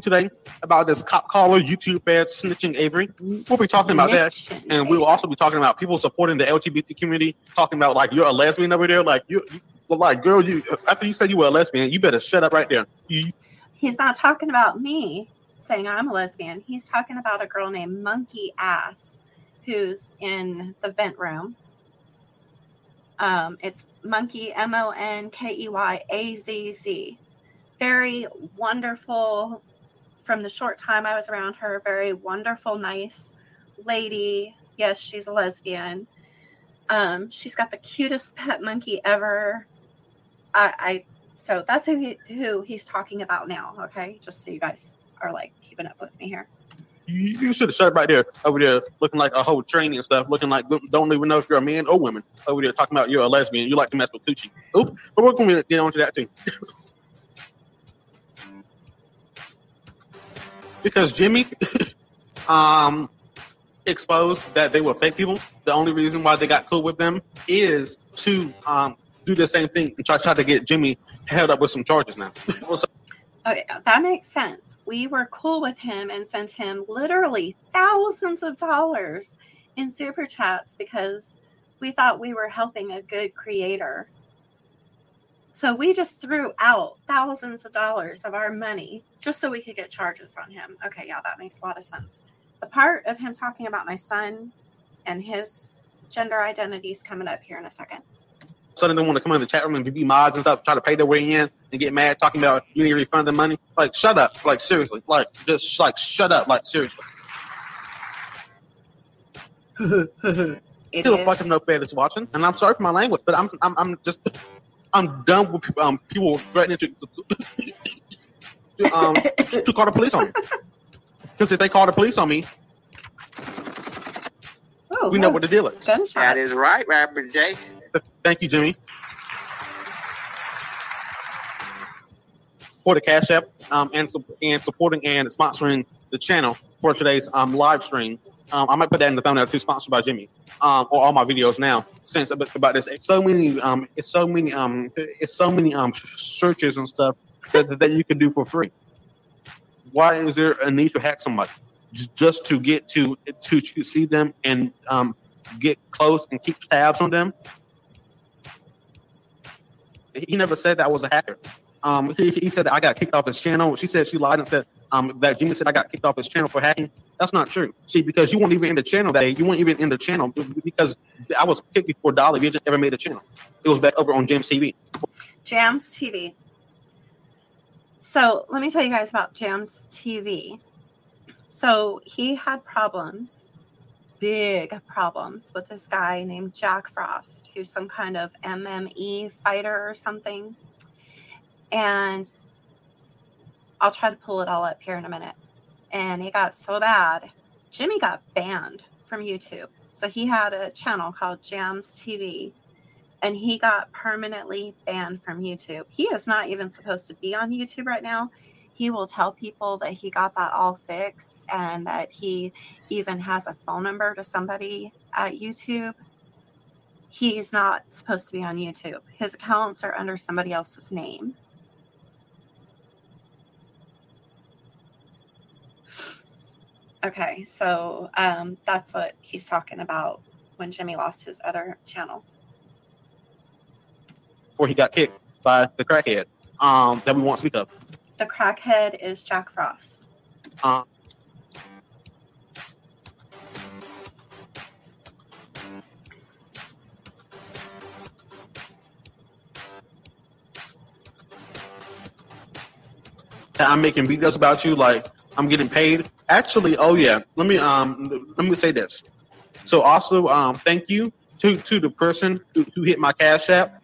today about this cop caller, YouTube fan snitching Avery. We'll be talking about that, and we will also be talking about people supporting the LGBT community. Talking about like you're a lesbian over there, like you, you like girl, you after you said you were a lesbian, you better shut up right there. You, He's not talking about me saying I'm a lesbian. He's talking about a girl named Monkey Ass who's in the vent room. Um, it's Monkey M O N K E Y A Z Z very wonderful from the short time I was around her, very wonderful, nice lady. Yes, she's a lesbian. Um, she's got the cutest pet monkey ever. I, I so that's who he, who he's talking about now. Okay, just so you guys are like keeping up with me here. You, you should have shut right there over there, looking like a whole training and stuff, looking like don't even know if you're a man or woman. Over there talking about you're a lesbian, you like to mess with coochie. Oop, but we're going to get on to that too. because Jimmy um, exposed that they were fake people. The only reason why they got cool with them is to um, do the same thing and try, try to get Jimmy held up with some charges now. okay, that makes sense. We were cool with him and sent him literally thousands of dollars in super chats because we thought we were helping a good creator. So we just threw out thousands of dollars of our money just so we could get charges on him. Okay, yeah, that makes a lot of sense. The part of him talking about my son and his gender identity is coming up here in a second. So they want to come in the chat room and be mods and stuff, try to pay their way in and get mad talking about you need to refund the money. Like, shut up. Like, seriously. Like, just like, shut up. Like, seriously. Still fucking no fan that's watching, and I'm sorry for my language, but I'm I'm, I'm just I'm done with people, um, people threatening to, to, um, to call the police on me. Because if they call the police on me, oh, we know what the deal is. Gunshots. That is right, Rapper J. Thank you, Jimmy. For the Cash App um, and, and supporting and sponsoring the channel for today's um, live stream. Um, I might put that in the thumbnail too, sponsored by Jimmy, um, or all my videos now. Since about, this, it's so many, um, it's so many, um, it's so many um searches and stuff that, that you can do for free. Why is there a need to hack somebody just to get to to, to see them and um, get close and keep tabs on them? He never said that I was a hacker. Um, he, he said that I got kicked off his channel. She said she lied and said um, that Jimmy said I got kicked off his channel for hacking. That's not true. See, because you weren't even in the channel that day. You weren't even in the channel because I was kicked before Dolly you ever made a channel. It was back over on Jams TV. Jams TV. So let me tell you guys about Jams TV. So he had problems, big problems with this guy named Jack Frost, who's some kind of MMA fighter or something. And I'll try to pull it all up here in a minute and it got so bad, Jimmy got banned from YouTube. So he had a channel called Jams TV and he got permanently banned from YouTube. He is not even supposed to be on YouTube right now. He will tell people that he got that all fixed and that he even has a phone number to somebody at YouTube. He's not supposed to be on YouTube. His accounts are under somebody else's name. Okay, so um, that's what he's talking about when Jimmy lost his other channel. Before he got kicked by the crackhead um, that we won't speak of. The crackhead is Jack Frost. Um, I'm making videos about you, like I'm getting paid. Actually, oh yeah, let me um let me say this. So also um thank you to to the person who, who hit my cash app.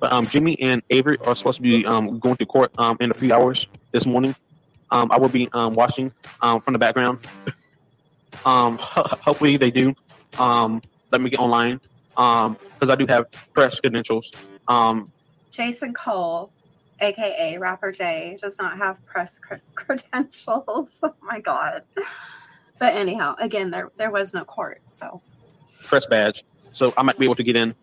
But um Jimmy and Avery are supposed to be um going to court um in a few hours this morning. Um I will be um watching um from the background. Um hopefully they do. Um let me get online um because I do have press credentials. Um Jason Cole, aka Rapper J, does not have press cr- credentials. oh my god. But anyhow, again, there there was no court, so press badge, so I might be able to get in.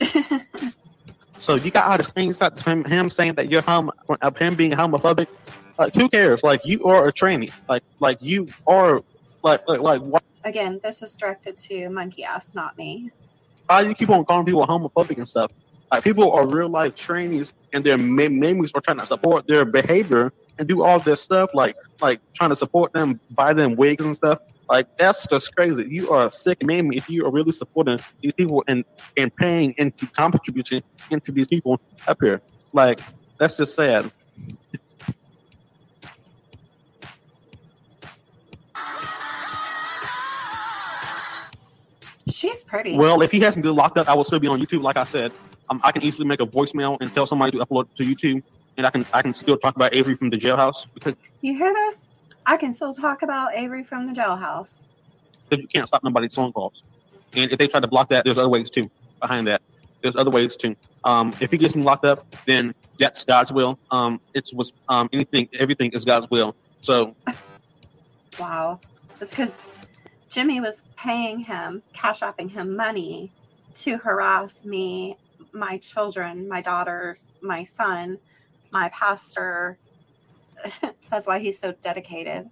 so you got all the screenshots from him saying that you're hom of him being homophobic. Like who cares? Like you are a tranny. Like like you are like like like why, again, this is directed to Monkey Ass, not me. why you keep on calling people homophobic and stuff? Like people are real life trainees and their mamies are trying to support their behavior and do all this stuff like like trying to support them, buy them wigs and stuff. Like that's just crazy. You are a sick man if you are really supporting these people and and paying into contributing into these people up here. Like that's just sad. She's pretty. Well, if he hasn't been locked up, I will still be on YouTube. Like I said, um, I can easily make a voicemail and tell somebody to upload to YouTube, and I can I can still talk about Avery from the jailhouse because you hear this? I can still talk about Avery from the jailhouse. because you can't stop nobody's phone calls. And if they try to block that, there's other ways too. Behind that, there's other ways too. Um, if he gets me locked up, then that's God's will. Um, it's was um anything, everything is God's will. So Wow. It's because Jimmy was paying him, cash apping him money to harass me, my children, my daughters, my son, my pastor. That's why he's so dedicated.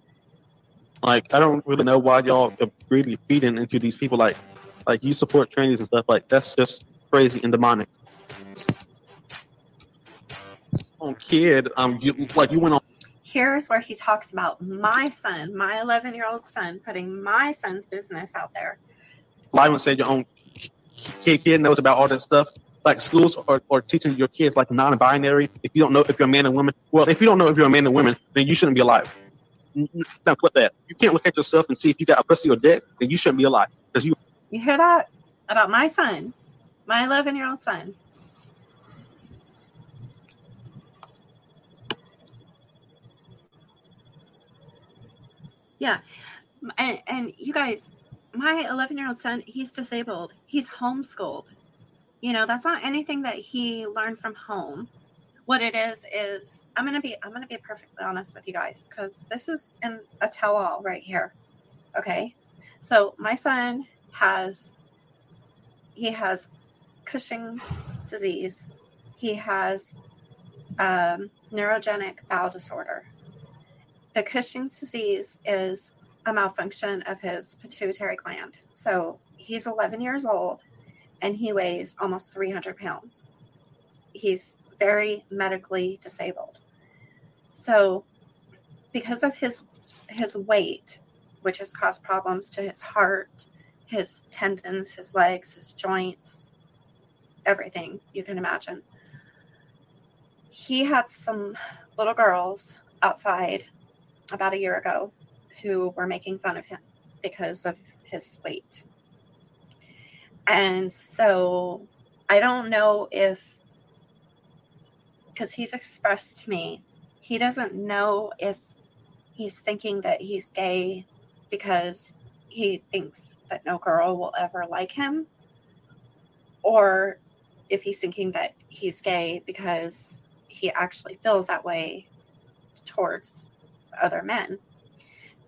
like I don't really know why y'all are really feeding into these people. Like like you support trainees and stuff. Like that's just crazy and demonic. Oh, kid, um, you like you went on Here's where he talks about my son, my 11 year old son, putting my son's business out there. and said your own kid kid knows about all that stuff. Like schools are, are teaching your kids like non-binary. If you don't know if you're a man and woman, well, if you don't know if you're a man and woman, then you shouldn't be alive. Now, clip that. You can't look at yourself and see if you got a pussy or dick, then you shouldn't be alive because you You hear that? About my son, my 11 year old son. Yeah. And, and you guys, my 11 year old son, he's disabled. He's homeschooled. You know, that's not anything that he learned from home. What it is is I'm gonna be I'm gonna be perfectly honest with you guys because this is in a tell-all right here. Okay. So my son has he has Cushing's disease. He has um, neurogenic bowel disorder. The Cushing's disease is a malfunction of his pituitary gland. So he's 11 years old and he weighs almost 300 pounds. He's very medically disabled. So because of his his weight, which has caused problems to his heart, his tendons, his legs, his joints, everything you can imagine. He had some little girls outside about a year ago who were making fun of him because of his weight. And so I don't know if, because he's expressed to me, he doesn't know if he's thinking that he's gay because he thinks that no girl will ever like him or if he's thinking that he's gay because he actually feels that way towards other men.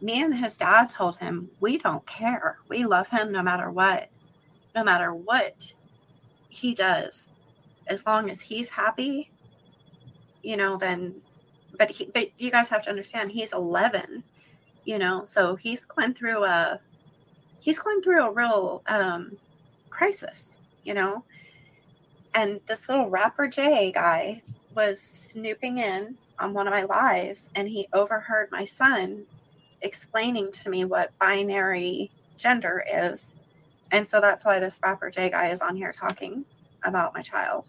Me and his dad told him, We don't care. We love him no matter what, no matter what he does. As long as he's happy, you know, then, but he, but you guys have to understand he's 11, you know, so he's going through a, he's going through a real um, crisis, you know. And this little rapper Jay guy was snooping in on one of my lives and he overheard my son explaining to me what binary gender is. And so that's why this rapper Jay guy is on here talking about my child.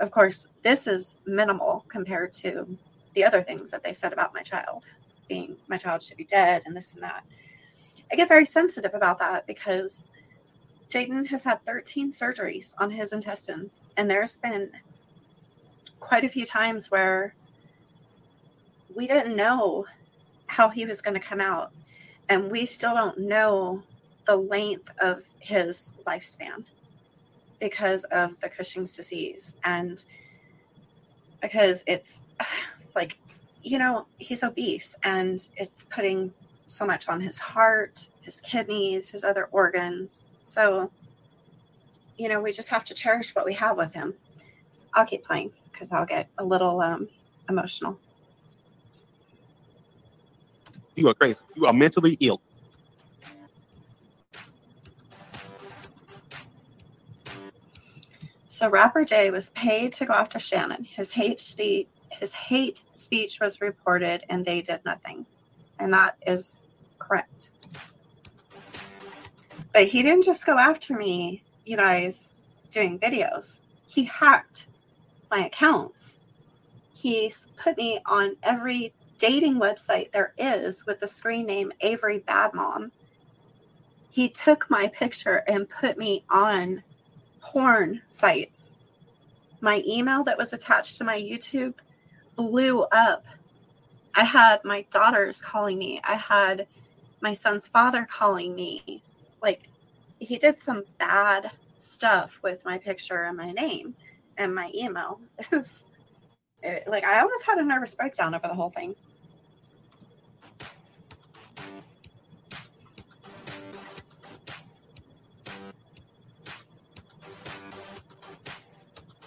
Of course, this is minimal compared to the other things that they said about my child, being my child should be dead and this and that. I get very sensitive about that because Jaden has had 13 surgeries on his intestines, and there's been quite a few times where we didn't know how he was going to come out, and we still don't know the length of his lifespan because of the Cushing's disease and because it's like you know he's obese and it's putting so much on his heart, his kidneys, his other organs. So, you know, we just have to cherish what we have with him. I'll keep playing because I'll get a little um, emotional. You are crazy. You are mentally ill. So rapper Jay was paid to go after Shannon. His hate speech his hate speech was reported and they did nothing. And that is correct. But he didn't just go after me, you guys, doing videos. He hacked my accounts. He's put me on every dating website there is with the screen name Avery Bad Mom. He took my picture and put me on porn sites. My email that was attached to my YouTube blew up. I had my daughters calling me. I had my son's father calling me. Like, he did some bad stuff with my picture and my name and my email. It was it, like I almost had a nervous breakdown over the whole thing.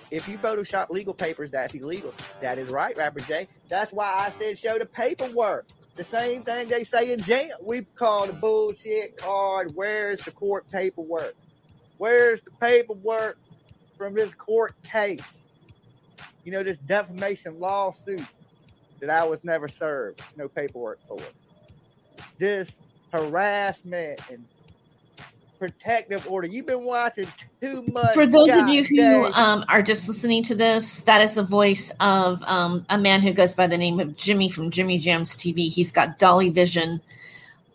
If you Photoshop legal papers, that's illegal. That is right, Rapper J. That's why I said show the paperwork. The same thing they say in jail. We call the bullshit card. Where's the court paperwork? Where's the paperwork from this court case? You know, this defamation lawsuit that I was never served. No paperwork for. This harassment and protective order. You've been watching too much. For those of you who um, are just listening to this, that is the voice of um, a man who goes by the name of Jimmy from Jimmy Jams TV. He's got Dolly Vision.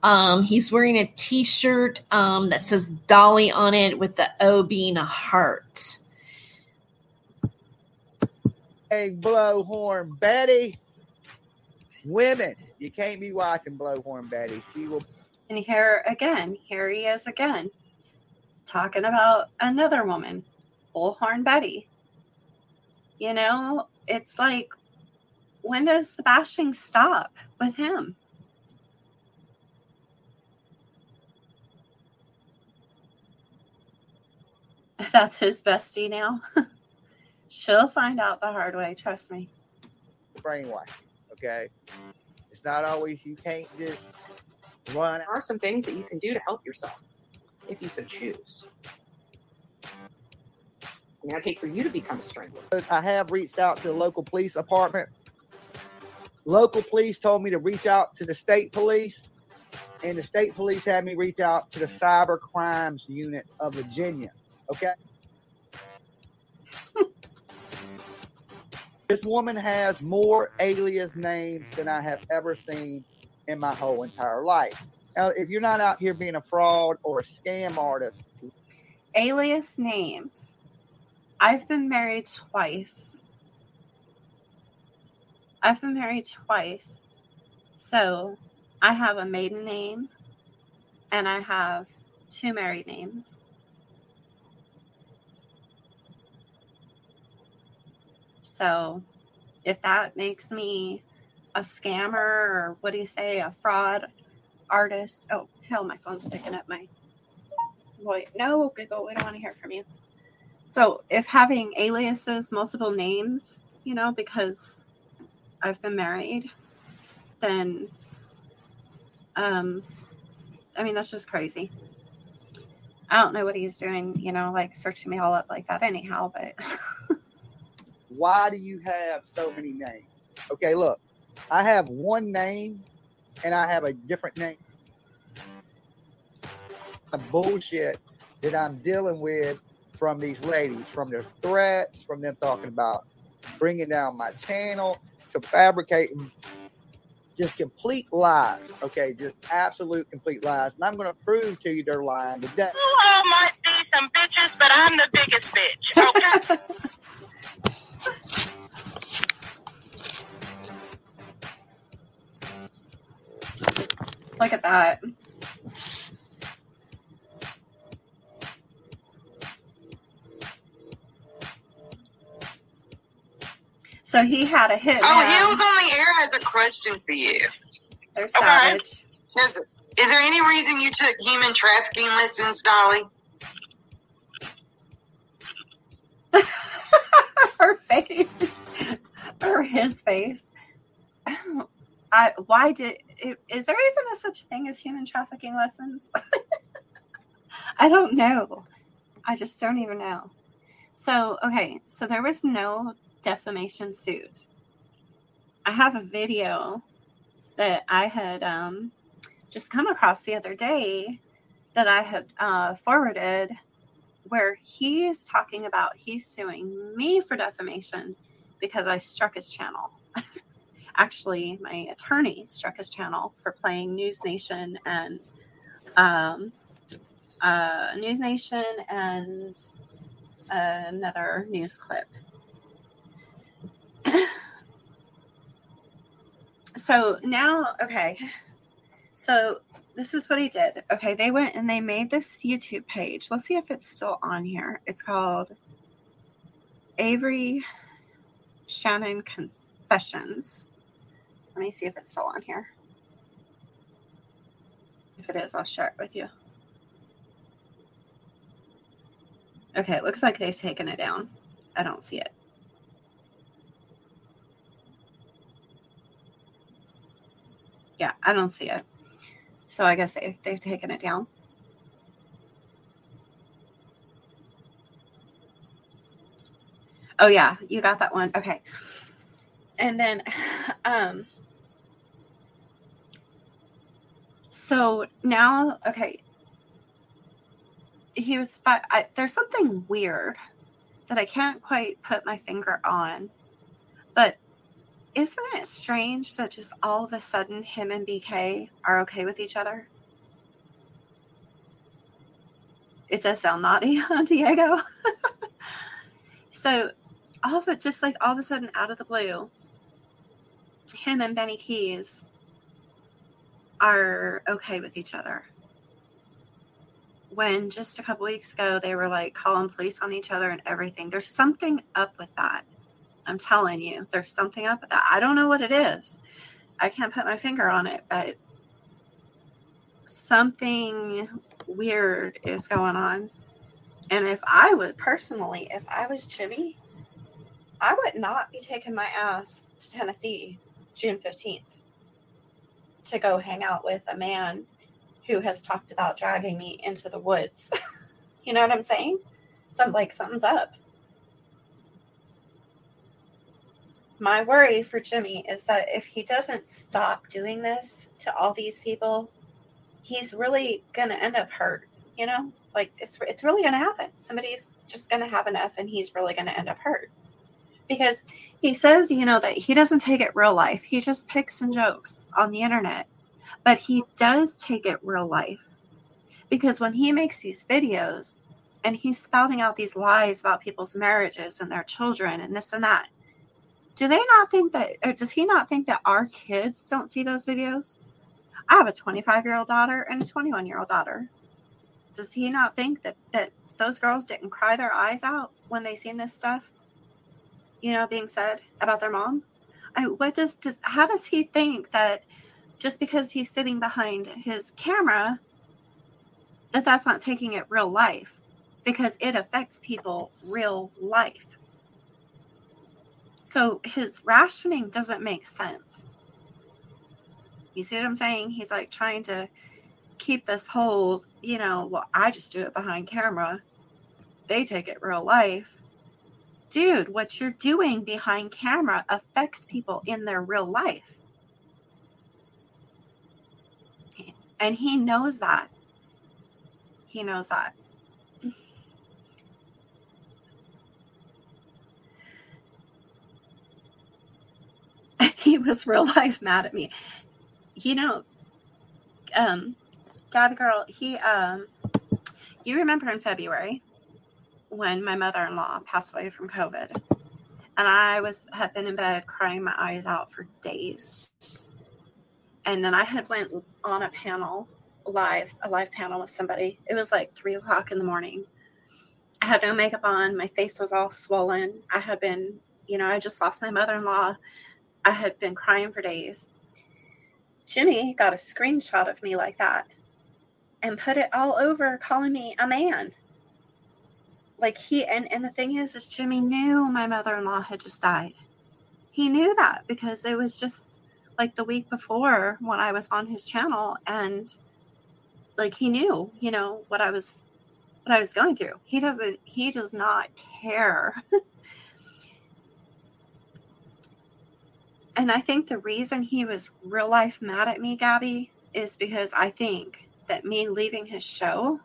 Um, he's wearing a T-shirt um, that says Dolly on it with the O being a heart. Hey, blowhorn Betty. Women, you can't be watching blowhorn Betty. She will and here again, here he is again, talking about another woman, Bullhorn Betty. You know, it's like, when does the bashing stop with him? That's his bestie now. She'll find out the hard way, trust me. Brainwash, okay? It's not always you can't just run. There are some things that you can do to help yourself if you so choose. I mean, I'd hate for you to become a stranger. I have reached out to the local police department. Local police told me to reach out to the state police, and the state police had me reach out to the cyber crimes unit of Virginia. Okay. this woman has more alias names than I have ever seen in my whole entire life. Now, if you're not out here being a fraud or a scam artist, alias names. I've been married twice. I've been married twice. So I have a maiden name and I have two married names. So if that makes me a scammer or what do you say, a fraud artist? Oh, hell, my phone's picking up my. Wait, no, Google, we don't want to hear from you. So if having aliases, multiple names, you know, because I've been married, then um I mean that's just crazy. I don't know what he's doing, you know, like searching me all up like that anyhow, but Why do you have so many names? Okay, look, I have one name and I have a different name. The bullshit that I'm dealing with from these ladies, from their threats, from them talking about bringing down my channel to fabricating just complete lies. Okay, just absolute complete lies. And I'm going to prove to you they're lying today. You all might be some bitches, but I'm the biggest bitch. Okay. look at that. So he had a hit. oh, Hills on the Air has a question for you. They're savage. Is, is there any reason you took human trafficking lessons, Dolly? Her face, or his face. I, why did? Is there even a such thing as human trafficking lessons? I don't know. I just don't even know. So okay, so there was no defamation suit. I have a video that I had um, just come across the other day that I had uh, forwarded where he's talking about he's suing me for defamation because I struck his channel. Actually, my attorney struck his channel for playing News Nation and um, uh, News Nation and another news clip. so now, okay. So this is what he did. Okay, they went and they made this YouTube page. Let's see if it's still on here. It's called Avery Shannon Confessions. Let me see if it's still on here. If it is, I'll share it with you. Okay, it looks like they've taken it down. I don't see it. Yeah, I don't see it. So I guess they've, they've taken it down. Oh yeah, you got that one. Okay. And then um so now okay he was I, there's something weird that I can't quite put my finger on but isn't it strange that just all of a sudden him and BK are okay with each other? It does sound naughty, Diego? so all of it just like all of a sudden out of the blue, him and Benny Keys are okay with each other. When just a couple weeks ago they were like calling police on each other and everything. There's something up with that. I'm telling you, there's something up with that. I don't know what it is. I can't put my finger on it, but something weird is going on. And if I would personally, if I was Jimmy, I would not be taking my ass to Tennessee June 15th to go hang out with a man who has talked about dragging me into the woods. you know what I'm saying? Some like something's up. my worry for Jimmy is that if he doesn't stop doing this to all these people, he's really to end up hurt, you know? Like it's it's really to happen. Somebody's just to have enough and he's really to end up hurt. Because he says, you know, that he doesn't take it real life. He just picks and jokes on the internet. But he does take it real life. Because when he makes these videos and he's spouting out these lies about people's marriages and their children and this and that, do they not think that or does he not think that our kids don't see those videos i have a 25 year old daughter and a 21 year old daughter does he not think that that those girls didn't cry their eyes out when they seen this stuff you know, being said about their mom. I, what does, does how does he think that just because he's sitting behind his camera that that's not taking it real life because it affects people real life. So his rationing doesn't make sense. You see what I'm saying? He's like trying to keep this whole, you know, well, I just do it behind camera. They take it real life. Dude, what you're doing behind camera affects people in their real life. And he knows that. He knows that. he was real life mad at me. You know, um, Gabby girl, he um you remember in February when my mother-in-law passed away from COVID. And I was had been in bed crying my eyes out for days. And then I had went on a panel live, a live panel with somebody. It was like three o'clock in the morning. I had no makeup on. My face was all swollen. I had been, you know, I just lost my mother in law. I had been crying for days. Jimmy got a screenshot of me like that and put it all over calling me a man. Like he and and the thing is is Jimmy knew my mother-in-law had just died. He knew that because it was just like the week before when I was on his channel and like he knew, you know, what I was what I was going through. He doesn't he does not care. and I think the reason he was real life mad at me, Gabby, is because I think that me leaving his show,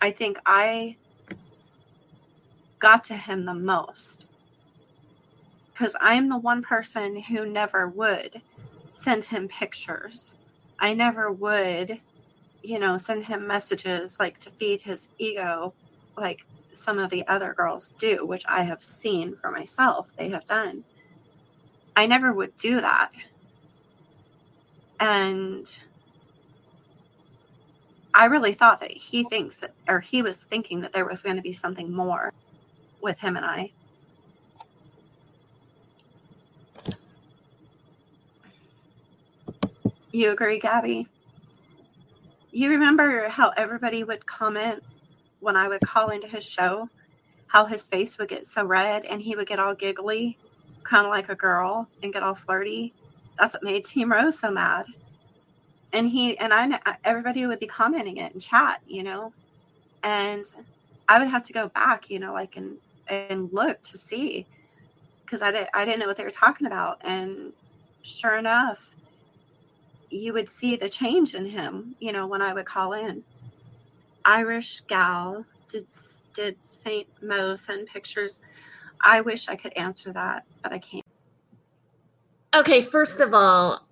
I think I got to him the most. Because I'm the one person who never would send him pictures. I never would you know, send him messages like to feed his ego, like some of the other girls do, which I have seen for myself, they have done. I never would do that. And I really thought that he thinks that, or he was thinking that there was going to be something more with him and I. You agree, Gabby? you remember how everybody would comment when I would call into his show, how his face would get so red and he would get all giggly, kind of like a girl, and get all flirty. That's what made Team Rose so mad. And he and I, everybody would be commenting it in chat, you know, and I would have to go back, you know, like and and look to see because I didn't I didn't know what they were talking about. And sure enough, you would see the change in him, you know, when I would call in. Irish gal, did did Saint Mo send pictures? I wish I could answer that, but I can't. Okay, first of all,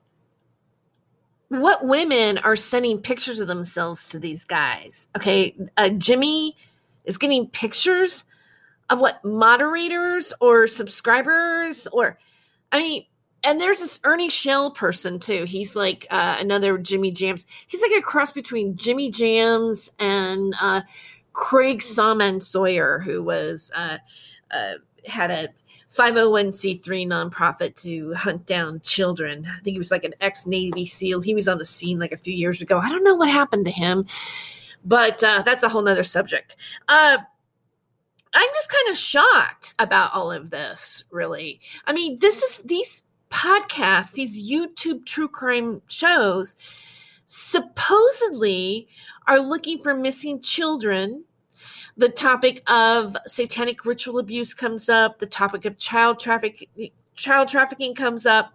what women are sending pictures of themselves to these guys? Okay, uh, Jimmy is getting pictures of what moderators or subscribers or I mean and there's this Ernie Shell person too. He's like uh, another Jimmy Jams. He's like a cross between Jimmy Jams and uh, Craig Sawman Sawyer, who was uh, uh had a 501c3 nonprofit to hunt down children. I think he was like an ex Navy SEAL. He was on the scene like a few years ago. I don't know what happened to him, but uh, that's a whole nother subject. I'm just kind of shocked about all of this, really. I mean, this is these podcasts, these YouTube true crime shows, supposedly are looking for missing children. The topic of satanic ritual abuse comes up. The topic of child traffic, child trafficking comes up,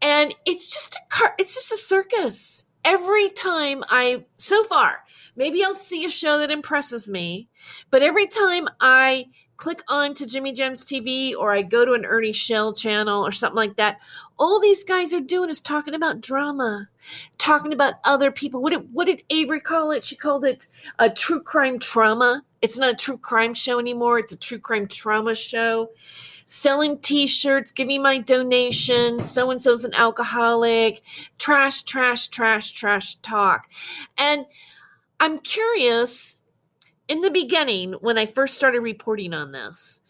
and it's just a car. It's just a circus. Every time I, so far, maybe I'll see a show that impresses me, but every time I click on to Jimmy Jams TV or I go to an Ernie Shell channel or something like that, all these guys are doing is talking about drama, talking about other people. What did what did Avery call it? She called it a true crime trauma. It's not a true crime show anymore. It's a true crime trauma show. Selling t-shirts, giving my donations, so and so's an alcoholic, trash, trash, trash, trash talk. And I'm curious in the beginning, when I first started reporting on this,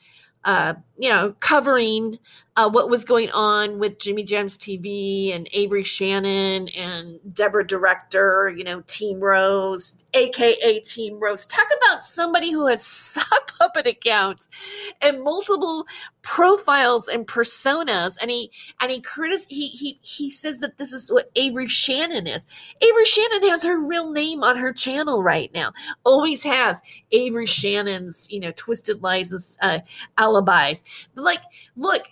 uh, you know, covering uh, what was going on with Jimmy Jams TV and Avery Shannon and Deborah Director, you know, Team Rose, aka Team Rose. Talk about somebody who has sock puppet accounts and multiple profiles and personas, and he and he critic he he he says that this is what Avery Shannon is. Avery Shannon has her real name on her channel right now. Always has Avery Shannon's, you know, twisted lies and uh, alibis. Like, look,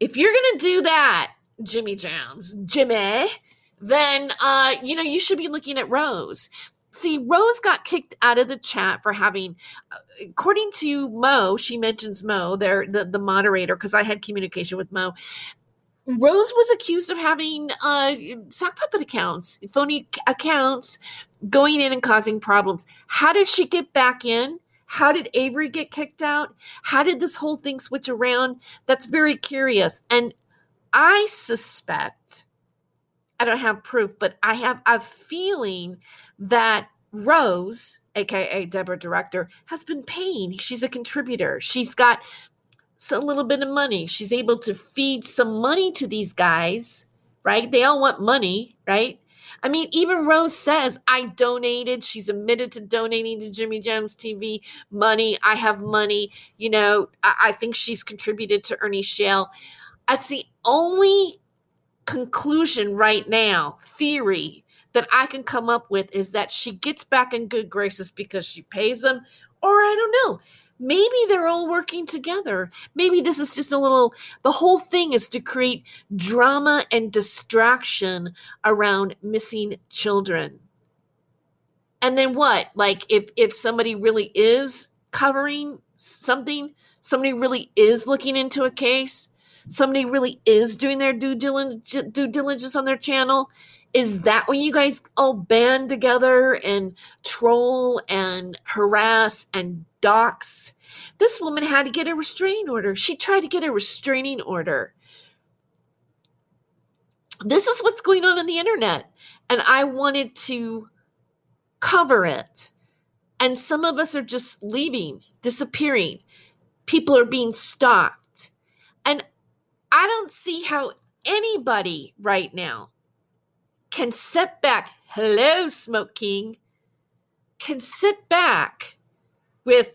if you're gonna do that, Jimmy Jams, Jimmy, then uh, you know you should be looking at Rose. See, Rose got kicked out of the chat for having, uh, according to Mo, she mentions Mo, there the the moderator, because I had communication with Mo. Rose was accused of having uh, sock puppet accounts, phony accounts, going in and causing problems. How did she get back in? How did Avery get kicked out? How did this whole thing switch around? That's very curious. And I suspect, I don't have proof, but I have a feeling that Rose, aka Deborah Director, has been paying. She's a contributor. She's got a little bit of money. She's able to feed some money to these guys, right? They all want money, right? I mean, even Rose says, I donated. She's admitted to donating to Jimmy Jams TV money. I have money. You know, I, I think she's contributed to Ernie Shell. That's the only conclusion right now, theory that I can come up with is that she gets back in good graces because she pays them, or I don't know maybe they're all working together. Maybe this is just a little, the whole thing is to create drama and distraction around missing children. And then what? Like if if somebody really is covering something, somebody really is looking into a case, somebody really is doing their due diligence, due diligence on their channel, is that when you guys all band together and troll and harass and dox? This woman had to get a restraining order. She tried to get a restraining order. This is what's going on on the internet. And I wanted to cover it. And some of us are just leaving, disappearing. People are being stalked. And I don't see how anybody right now can sit back. Hello, Smoke King. Can sit back with,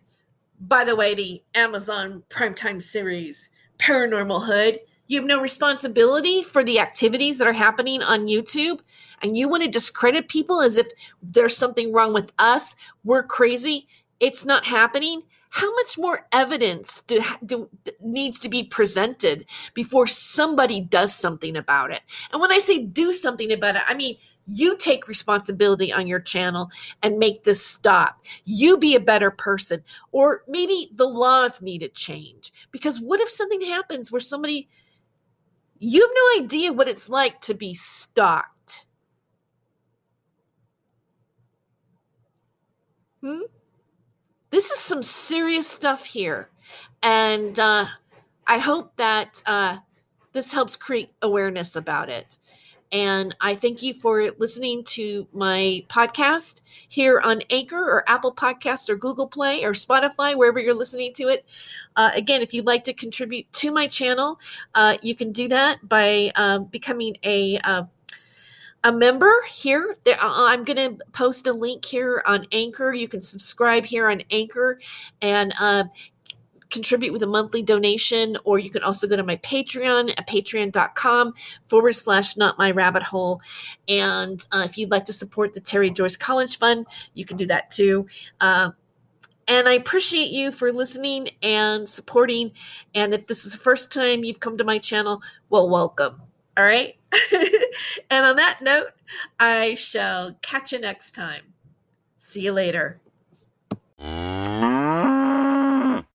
by the way, the Amazon primetime series, Paranormal Hood. You have no responsibility for the activities that are happening on YouTube, and you want to discredit people as if there's something wrong with us. We're crazy. It's not happening how much more evidence do, do, needs to be presented before somebody does something about it and when i say do something about it i mean you take responsibility on your channel and make this stop. You be a better person. Or maybe the laws need to change. Because what if something happens where somebody you have no idea what it's like to be stalked. Hmm? This is some serious stuff here. And uh, I hope that uh, this helps create awareness about it. And I thank you for listening to my podcast here on Anchor or Apple Podcast or Google Play or Spotify, wherever you're listening to it. Uh, again, if you'd like to contribute to my channel, uh, you can do that by uh, becoming a uh, a member here. There i'm going to post a link here on anchor. You can subscribe here on anchor. And uh, contribute with a monthly donation or you can also go to my patreon at patreon.com forward slash not my rabbit hole and uh, if you'd like to support the terry joyce college fund you can do that too uh, and I appreciate you for listening and supporting. And if this is the first time you've come to my channel, well, welcome. All right. and on that note, I shall catch you next time. See you later.